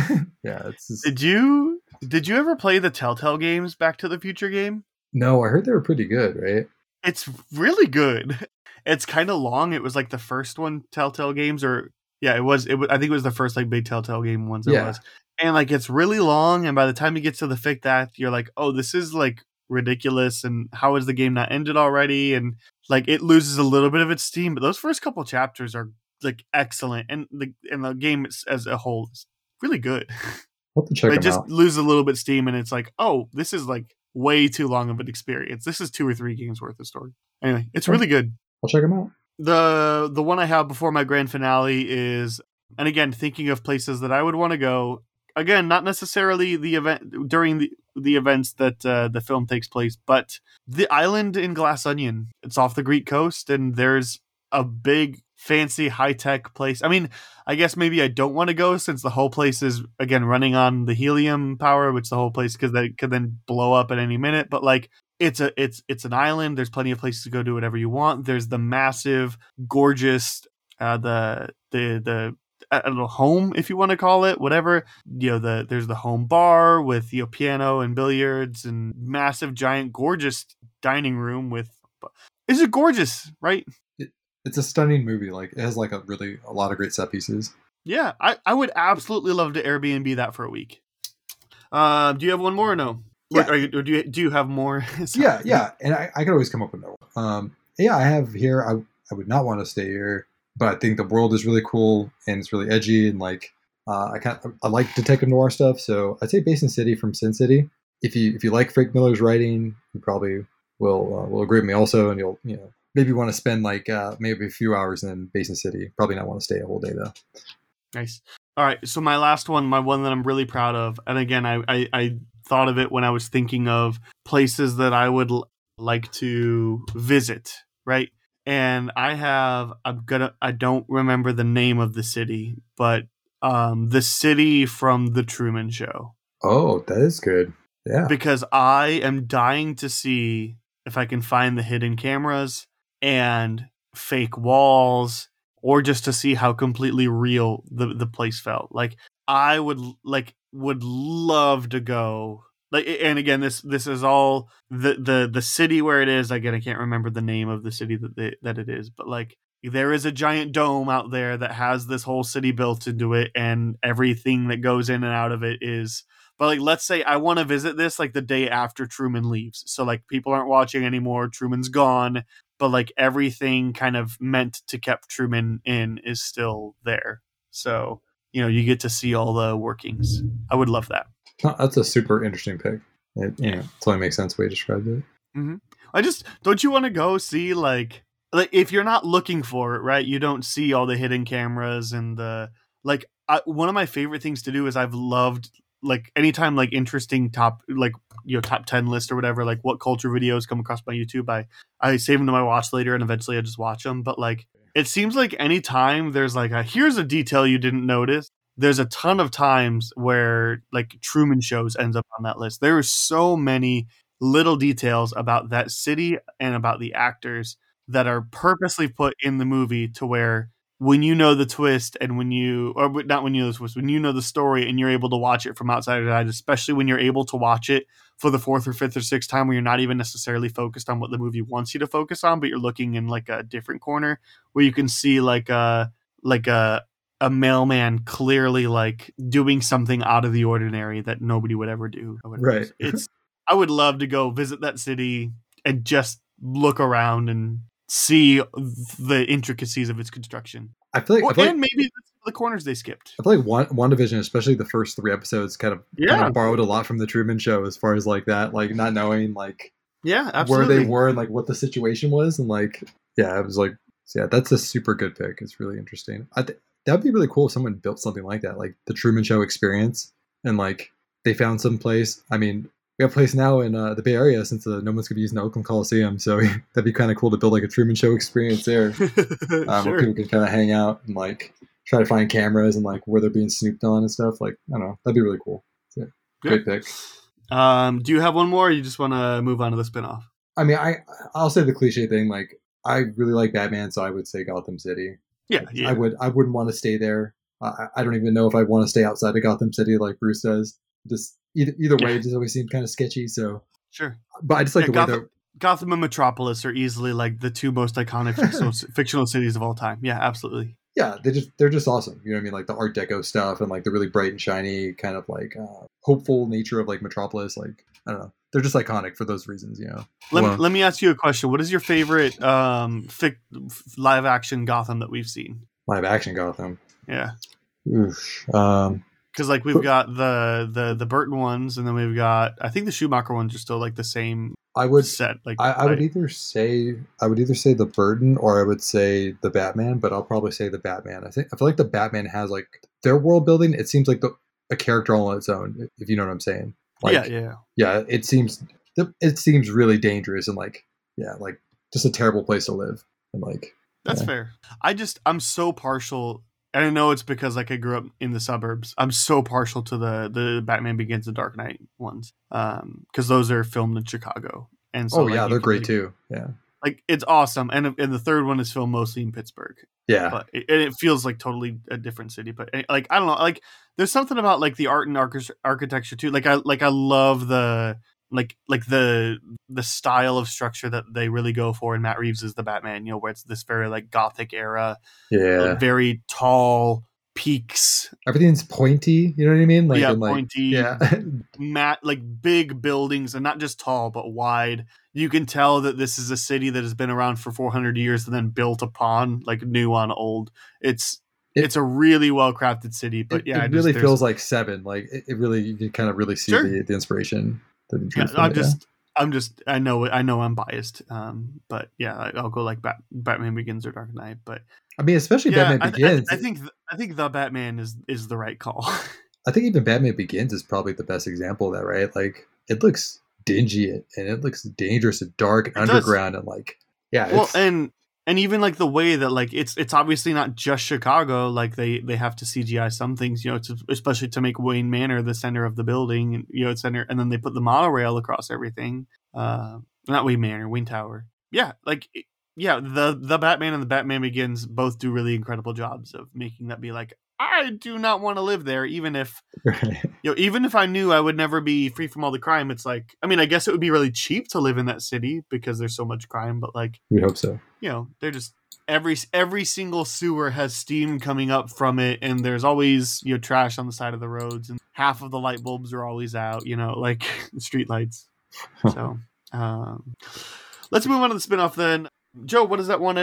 yeah, it's just, Did you did you ever play the Telltale games Back to the Future game? no. I heard they were pretty good, right? It's really good. It's kind of long. It was like the first one Telltale games, or yeah, it was. It was, I think it was the first like big Telltale game ones. It Yeah. was, and like it's really long. And by the time you get to the fifth act, you're like, oh, this is like ridiculous. And how is the game not ended already? And like it loses a little bit of its steam. But those first couple chapters are like excellent, and the and the game as a whole is really good. To check they just out. lose a little bit steam, and it's like, oh, this is like way too long of an experience. This is two or three games worth of story. Anyway, it's really good I'll check them out. the the one I have before my grand finale is, and again thinking of places that I would want to go. Again, not necessarily the event during the the events that uh, the film takes place, but the island in Glass Onion. It's off the Greek coast, and there's a big, fancy, high tech place. I mean, I guess maybe I don't want to go since the whole place is again running on the helium power, which the whole place because that could then blow up at any minute. But like it's a it's it's an island. There's plenty of places to go do whatever you want. There's the massive, gorgeous, uh, the the the I home if you want to call it whatever. You know the there's the home bar with you know piano and billiards and massive, giant, gorgeous dining room with. Is it gorgeous? Right? It's a stunning movie. Like it has like a really a lot of great set pieces. Yeah, I, I would absolutely love to Airbnb that for a week. Uh, do you have one more or no? Yeah. are you, or do you do you have more? Yeah, yeah, and I, I could always come up with no. Um, yeah, I have here. I I would not want to stay here, but I think the world is really cool and it's really edgy and like uh, I kind I like detective noir stuff. So I'd say Basin City from Sin City. If you if you like Frank Miller's writing, you probably will uh, will agree with me also, and you'll you know maybe want to spend like uh, maybe a few hours in Basin City. Probably not want to stay a whole day though. Nice. All right. So my last one, my one that I'm really proud of, and again, I I, I thought of it when I was thinking of places that I would l- like to visit, right? And I have I'm gonna I don't remember the name of the city, but um the city from the Truman Show Oh, that is good. Yeah. because I am dying to see if I can find the hidden cameras and fake walls or just to see how completely real the the place felt. Like I would like would love to go like and again this this is all the the the city where it is again I can't remember the name of the city that they, that it is but like there is a giant dome out there that has this whole city built into it and everything that goes in and out of it is but like let's say I want to visit this like the day after Truman leaves. So like people aren't watching anymore, Truman's gone, but like everything kind of meant to kept Truman in is still there. So, you know, you get to see all the workings. I would love that. That's a super interesting pick. It, you know, totally makes sense the way you described it. Mm-hmm. I just don't you want to go see like like if you're not looking for it, right? You don't see all the hidden cameras and the like I, one of my favorite things to do is I've loved like anytime like interesting top like you know top 10 list or whatever like WhatCulture videos come across my youtube i i save them to my watch later and eventually i just watch them but like it seems like anytime there's like a here's a detail you didn't notice there's a ton of times where like truman shows ends up on that list. There are so many little details about that city and about the actors that are purposely put in the movie to where when you know the twist and when you or not when you know the twist when you know the story and you're able to watch it from outside your eyes especially when you're able to watch it for the fourth or fifth or sixth time where you're not even necessarily focused on what the movie wants you to focus on but you're looking in like a different corner where you can see like a like a a mailman clearly like doing something out of the ordinary that nobody would ever do. Right. it's i would love to go visit that city and just look around and see the intricacies of its construction I feel like, or, I feel like and maybe the- corners they skipped I feel like one WandaVision, especially the first three episodes, kind of kind Yeah. of borrowed a lot from the Truman Show as far as like that, like not knowing like yeah absolutely where they were and like what the situation was, and like yeah, it was like so yeah, that's a super good pick. It's really interesting. I th- that'd be really cool if someone built something like that, like the Truman Show experience, and like they found some place. I mean, we have a place now in uh, the Bay Area since uh, no one's gonna be using the Oakland Coliseum. So that'd be kind of cool to build like a Truman Show experience there, um, where people can kind of hang out and like try to find cameras and like where they're being snooped on and stuff. Like I don't know, that'd be really cool. So, great pick. Um, do you have one more? or you just want to move on to the spinoff? I mean, I I'll say the cliche thing. Like I really like Batman, so I would say Gotham City. Yeah, yeah. I would I wouldn't want to stay there. I, I don't even know if I want to stay outside of Gotham City like Bruce does. Just either either way, Yeah. it just always seemed kind of sketchy. So, Sure. but I just like Yeah, the way that Gotham and Metropolis are easily like the two most iconic fictional, fictional cities of all time. Yeah, absolutely. yeah, they just they're just awesome. You know what I mean? Like the Art Deco stuff and like the really bright and shiny kind of like uh, hopeful nature of like Metropolis. Like I don't know, they're just iconic for those reasons. You know. Let Well- me let me ask you a question. What is your favorite um fic, live action Gotham that we've seen? Live action Gotham. Yeah, Oof. Um, because like we've got the the the Burton ones, and then we've got I think the Schumacher ones are still like the same I would set. Like I, I would either say I would either say the Burton or I would say the Batman, but I'll probably say the Batman. I think I feel like the Batman has like their world building. It seems like the a character all on its own, if you know what I'm saying. Like, yeah, yeah. yeah. It seems it seems really dangerous and like yeah, like just a terrible place to live and like That's Yeah. fair. I just I'm so partial, and I know it's because like I grew up in the suburbs. I'm so partial to the the Batman Begins and Dark Knight ones, um, because those are filmed in Chicago, and so oh like, yeah, they're great like- too. Yeah, Like it's awesome, and and the third one is filmed mostly in Pittsburgh, yeah, but it, and it feels like totally a different city. But eh, like I don't know, like there's something about like the art and arch- architecture too. Like I like I love the like like the the style of structure that they really go for in Matt Reeves is the Batman, you know, where it's this very like gothic era, uh, yeah. very tall peaks, Everything's pointy. You know what I mean? Like yeah, and, like pointy, yeah, mat like big buildings and not just tall but wide. You can tell that this is a city that has been around for 400 years and then built upon like new on old. It's It- it's a really well crafted city, but it, yeah, it just- really there's- feels like seven. Like it, it really, you can kind of really see Sure. the, the inspiration. Yeah, I'm just, I'm just, I know, I know, I'm biased, um, but yeah, I- I'll go like Bat- Batman Begins or Dark Knight, but I mean, especially yeah, Batman I, I- Begins. I, think, th- I think the Batman is is the right call. I think even Batman Begins is probably the best example of that, right? Like it looks dingy and it looks dangerous and dark and underground and like yeah, well, and and even like the way that like it's it's obviously not just Chicago. Like they they have to CGI some things, you know, to, especially to make Wayne Manor the center of the building, and you know, center, and then they put the monorail across everything. Uh, not Wayne Manor, Wayne Tower. Yeah, like yeah, the the Batman and the Batman Begins both do really incredible jobs of making that be like. I do not want to live there, even if right. you know, even if I knew I would never be free from all the crime. It's like, I mean, I guess it would be really cheap to live in that city because there's so much crime, but like, we hope so. you know they're just every every single sewer has steam coming up from it and there's always you know trash on the side of the roads and half of the light bulbs are always out you know like street lights so um let's move on to the spin-off then joe what is that one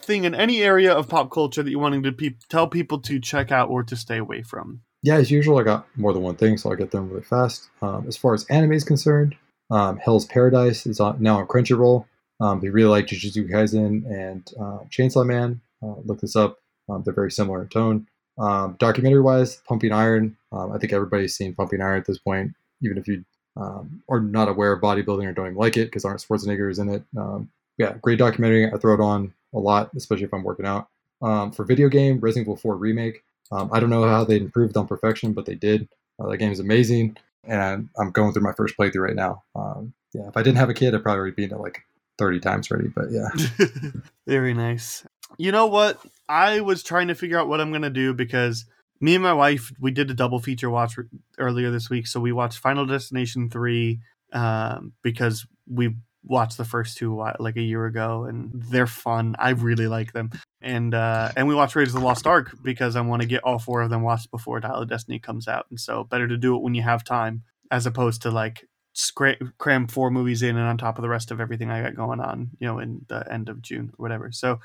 thing in any area of pop culture that you wanting to pe- tell people to check out or to stay away from Yeah, as usual, I got more than one thing, so I'll get them really fast. Um, as far as anime is concerned, um, Hell's Paradise is on, now on Crunchyroll. Um, they really like Jujutsu Kaisen and uh, Chainsaw Man. Uh, look this up; um, they're very similar in tone. Um, documentary-wise, Pumping Iron. Um, I think everybody's seen Pumping Iron at this point, even if you um, are not aware of bodybuilding or don't even like it, because Arnold Schwarzenegger is in it. Um, yeah, great documentary. I throw it on a lot, especially if I'm working out. Um, for video game, Resident Evil 4 remake. Um, I don't know how they improved on perfection, but they did. Uh, that game is amazing, and I'm going through my first playthrough right now. Um, yeah, if I didn't have a kid, I'd probably already beat it like 30 times already. But yeah, Very nice. You know what? I was trying to figure out what I'm going to do because me and my wife, we did a double feature watch earlier this week. So we watched Final Destination 3 um, because we watched the first two like a year ago and they're fun. I really like them. And uh, and we watched Raiders of the Lost Ark because I want to get all four of them watched before Dial of Destiny comes out. And so better to do it when you have time as opposed to like cram four movies in and on top of the rest of everything I got going on, you know, in the end of June or whatever. So,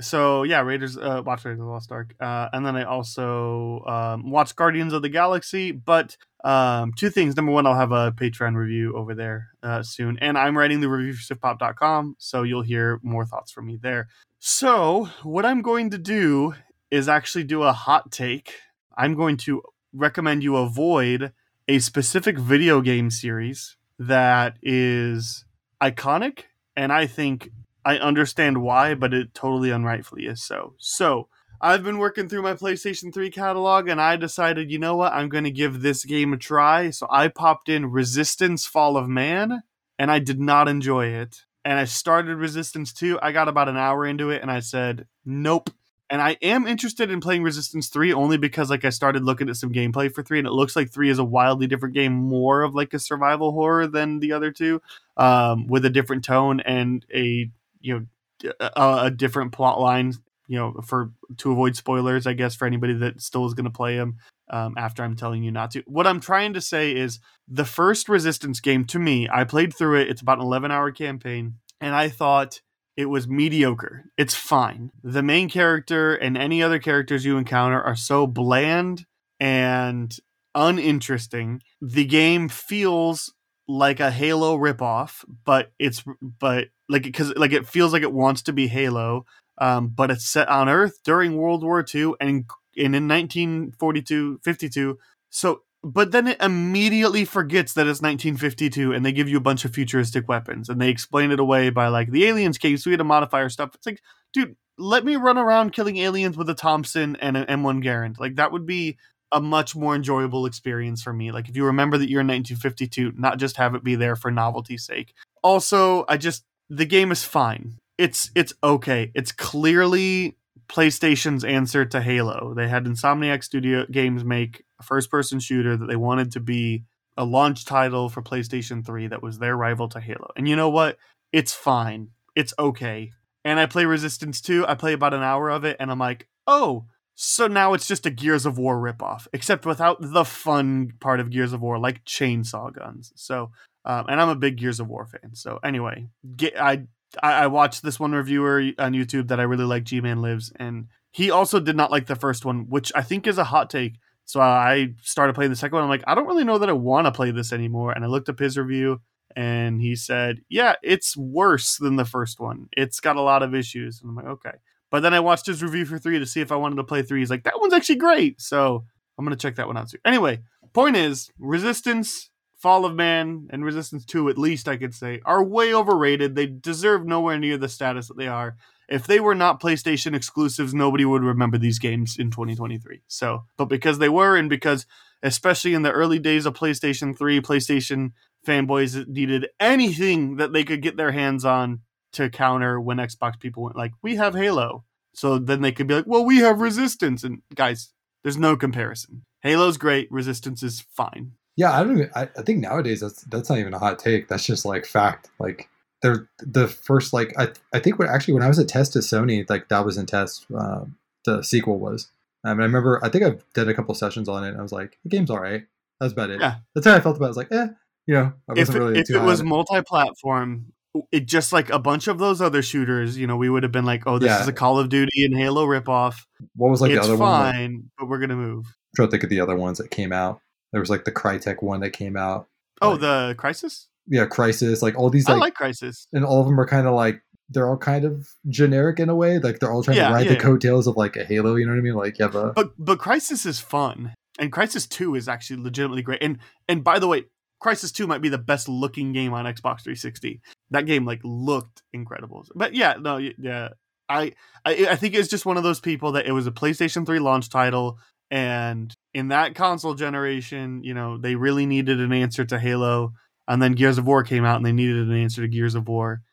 so yeah, Raiders, uh, watch Raiders of the Lost Ark, uh, and then I also um, watched Guardians of the Galaxy. But um, two things: number one, I'll have a Patreon review over there uh, soon, and I'm writing the review for Siftpop.com, so you'll hear more thoughts from me there. So, what I'm going to do is actually do a hot take. I'm going to recommend you avoid a specific video game series that is iconic, and I think I understand why, but it totally unrightfully is so. So, I've been working through my PlayStation 3 catalog and I decided, you know what, I'm going to give this game a try. So I popped in Resistance Fall of Man and I did not enjoy it. And I started Resistance 2. I got about an hour into it and I said, nope. And I am interested in playing Resistance 3 only because like I started looking at some gameplay for 3 and it looks like 3 is a wildly different game, more of like a survival horror than the other two, um, with a different tone and a you know a, a different plot line you know, for to avoid spoilers, I guess for anybody that still is going to play them um, after I'm telling you not to. What I'm trying to say is the first Resistance game to me, I played through it. It's about an 11 hour campaign, and I thought it was mediocre. It's fine. The main character and any other characters you encounter are so bland and uninteresting. The game feels like a Halo ripoff, but it's but like because like it feels like it wants to be Halo, um, but it's set on Earth during World War II and, and in 1942, 52. So, but then it immediately forgets that it's 1952 and they give you a bunch of futuristic weapons and they explain it away by like the aliens came, so we had to modify our stuff. It's like, dude, let me run around killing aliens with a Thompson and an M1 Garand. Like that would be a much more enjoyable experience for me. Like if you remember that you're in 1952, not just have it be there for novelty's sake. Also, I just the game is fine it's it's okay. It's clearly PlayStation's answer to Halo. They had Insomniac Studio Games make a first-person shooter that they wanted to be a launch title for PlayStation 3 that was their rival to Halo. And you know what? It's fine. It's okay. And I play Resistance 2. I play about an hour of it and I'm like, "Oh, so now it's just a Gears of War ripoff, except without the fun part of Gears of War, like chainsaw guns. So, um, and I'm a big Gears of War fan. So anyway, get, I I, watched this one reviewer on YouTube that I really like, G Man Lives, and he also did not like the first one, which I think is a hot take. So I started playing the second one. I'm like, I don't really know that I want to play this anymore. And I looked up his review, and he said, Yeah, it's worse than the first one. It's got a lot of issues. And I'm like, Okay. But then I watched his review for three to see if I wanted to play three. He's like, That one's actually great. So I'm going to check that one out too. Anyway, point is, Resistance Fall of Man and Resistance 2, at least I could say, are way overrated. They deserve nowhere near the status that they are. If they were not PlayStation exclusives, nobody would remember these games in 2023. So, but because they were, and because especially in the early days of PlayStation 3, PlayStation fanboys needed anything that they could get their hands on to counter when Xbox people went like, "We have Halo," so then they could be like, "Well, we have Resistance." And guys, there's no comparison. Halo's great. Resistance is fine. Yeah, I don't even. I, I think nowadays that's that's not even a hot take. That's just like fact. Like they're the first. Like I I think when actually when I was at test at Sony, like that was in test. Uh, the sequel was. I mean, I remember. I think I did a couple sessions on it. and I was like, the game's all right. That's about it. Yeah. That's how I felt about. it. I was like, eh, you know, I if wasn't it, really if it was multi-platform, it just like a bunch of those other shooters, you know, we would have been like, "Oh, this Yeah. is a Call of Duty and Halo ripoff." What was like it's the other one? Like, fine, but we're gonna move. I'm trying to think of the other ones that came out. There was like the Crytek one that came out. Oh, Like, the Crysis. yeah, Crysis. Like all these I like, like Crysis. and all of them are kind of like they're all kind of generic in a way. Like they're all trying Yeah, to ride yeah, the yeah. coattails of like a Halo. You know what I mean? Like have a But but Crysis is fun, and Crysis Two is actually legitimately great. And and by the way, Crysis Two might be the best looking game on Xbox 360. That game like looked incredible. But yeah, no, yeah, I I, I think it's just one of those people that it was a PlayStation 3 launch title, and in that console generation, you know, they really needed an answer to Halo. And then Gears of War came out, and they needed an answer to Gears of War.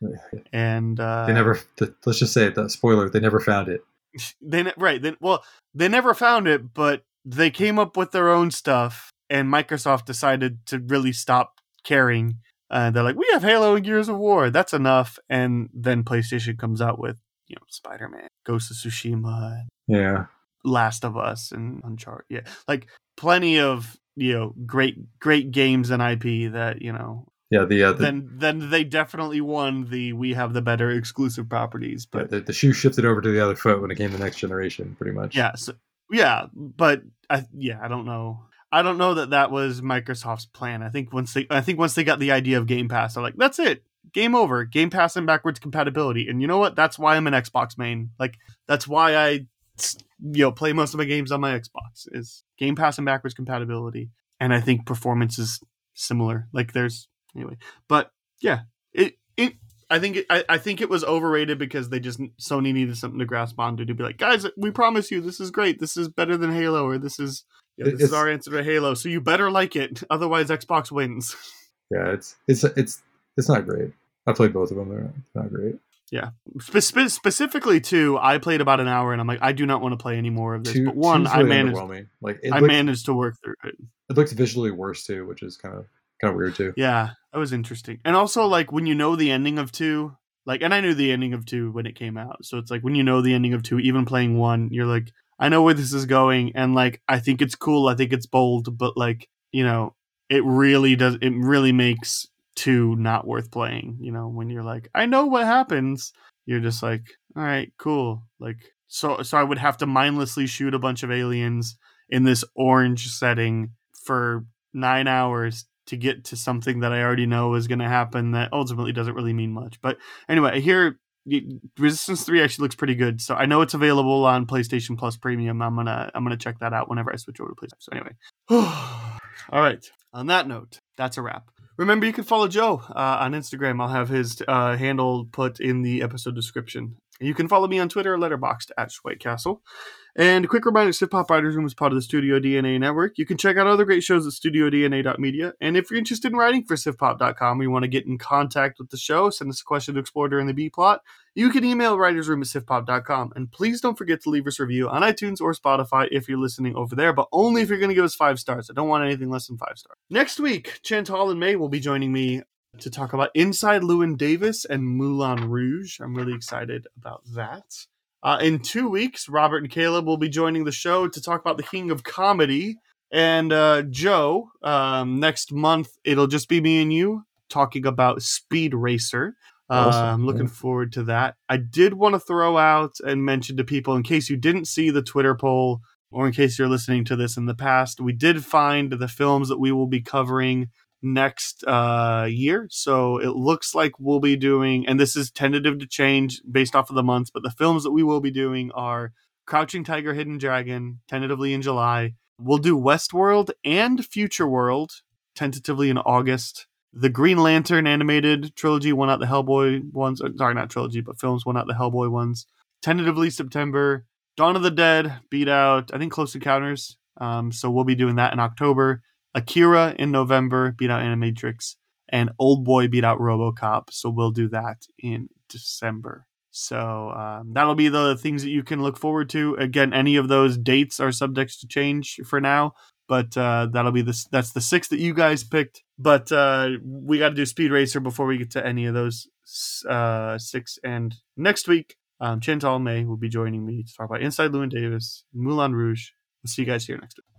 And uh, they never. Let's just say it. The spoiler. They never found it. they right they, well they never found it but they came up with their own stuff and microsoft decided to really stop caring uh, they're like we have halo and gears of war that's enough and then playstation comes out with you know spider-man ghost of tsushima Yeah. Last of us and uncharted yeah like plenty of you know great great games and ip that you know Yeah. The uh, the, then then they definitely won the we have the better exclusive properties but the the shoe shifted over to the other foot when it came to next generation. Pretty much. Yeah, so, yeah, but I yeah, I don't know. I don't know that that was Microsoft's plan. I think once they I think once they got the idea of Game Pass, they're like, that's it. Game over. Game Pass and backwards compatibility. And you know what? That's why I'm an Xbox main. Like that's why I you know play most of my games on my Xbox is Game Pass and backwards compatibility. and I think performance is similar. Like there's anyway, but yeah, it it. I think it, I, I think it was overrated because they just Sony needed something to grasp onto to be like, guys, we promise you this is great. This is better than Halo, or this is yeah, this is our answer to Halo. So you better like it, otherwise Xbox wins. Yeah, it's it's it's it's not great. I played both of them. They're not great. Spe- spe- specifically, too, I played about an hour, and I'm like, I do not want to play any more of this. Two, but one, two's I managed. Like I looks, managed to work through it. it looks visually worse too, which is kind of kind of weird too. Yeah, that was interesting. And also, like when you know the ending of two, like, and I knew the ending of two when it came out, so it's like when you know the ending of two, even playing one, you're like, I know where this is going, and like, I think it's cool, I think it's bold, but like, you know, it really does, it really makes two not worth playing. You know, when you're like, I know what happens, you're just like, all right, cool, like. So, so I would have to mindlessly shoot a bunch of aliens in this orange setting for nine hours to get to something that I already know is going to happen that ultimately doesn't really mean much. But anyway, I hear Resistance 3 actually looks pretty good. So I know it's available on PlayStation Plus Premium. I'm going to I'm going to check that out whenever I switch over to PlayStation. So anyway. All right. On that note, that's a wrap. Remember, you can follow Joe uh, on Instagram. I'll have his uh, handle put in the episode description. You can follow me on Twitter or Letterboxd at White Castle. And a quick reminder, Siftpop Writers Room is part of the Studio DNA network. You can check out other great shows at studiodna.media. And if you're interested in writing for siftpop.com you want to get in contact with the show, send us a question to explore during the B plot, you can email writersroom at siftpop.com. And please don't forget to leave us a review on iTunes or Spotify if you're listening over there, but only if you're going to give us five stars. I don't want anything less than five stars. Next week, Chantal and May will be joining me to talk about Inside Llewyn Davis and Moulin Rouge. I'm really excited about that. Uh, in two weeks, Robert and Caleb will be joining the show to talk about the King of Comedy. And uh, Joe, um, next month, it'll just be me and you talking about Speed Racer. Uh, Awesome, I'm looking yeah. forward to that. I did want to throw out and mention to people, in case you didn't see the Twitter poll, or in case you're listening to this in the past, we did find the films that we will be covering next uh, year. So it looks like we'll be doing, and this is tentative to change based off of the months, but the films that we will be doing are Crouching Tiger, Hidden Dragon, tentatively in July. We'll do Westworld and Future World, tentatively in August. The Green Lantern animated trilogy, one out the Hellboy ones. Sorry, not trilogy, but films, one out the Hellboy ones. Tentatively September. Dawn of the Dead beat out, I think, Close Encounters. Um, so we'll be doing that in October. Akira in November beat out Animatrix, and Old Boy beat out RoboCop. So we'll do that in December. So um, that'll be the things that you can look forward to. Again, any of those dates are subject to change for now, but uh, that'll be this. That's the six that you guys picked. But uh, we got to do Speed Racer before we get to any of those uh, six. And next week, um, Chantal May will be joining me to talk about Inside Llewyn Davis, Moulin Rouge. We'll see you guys here next week.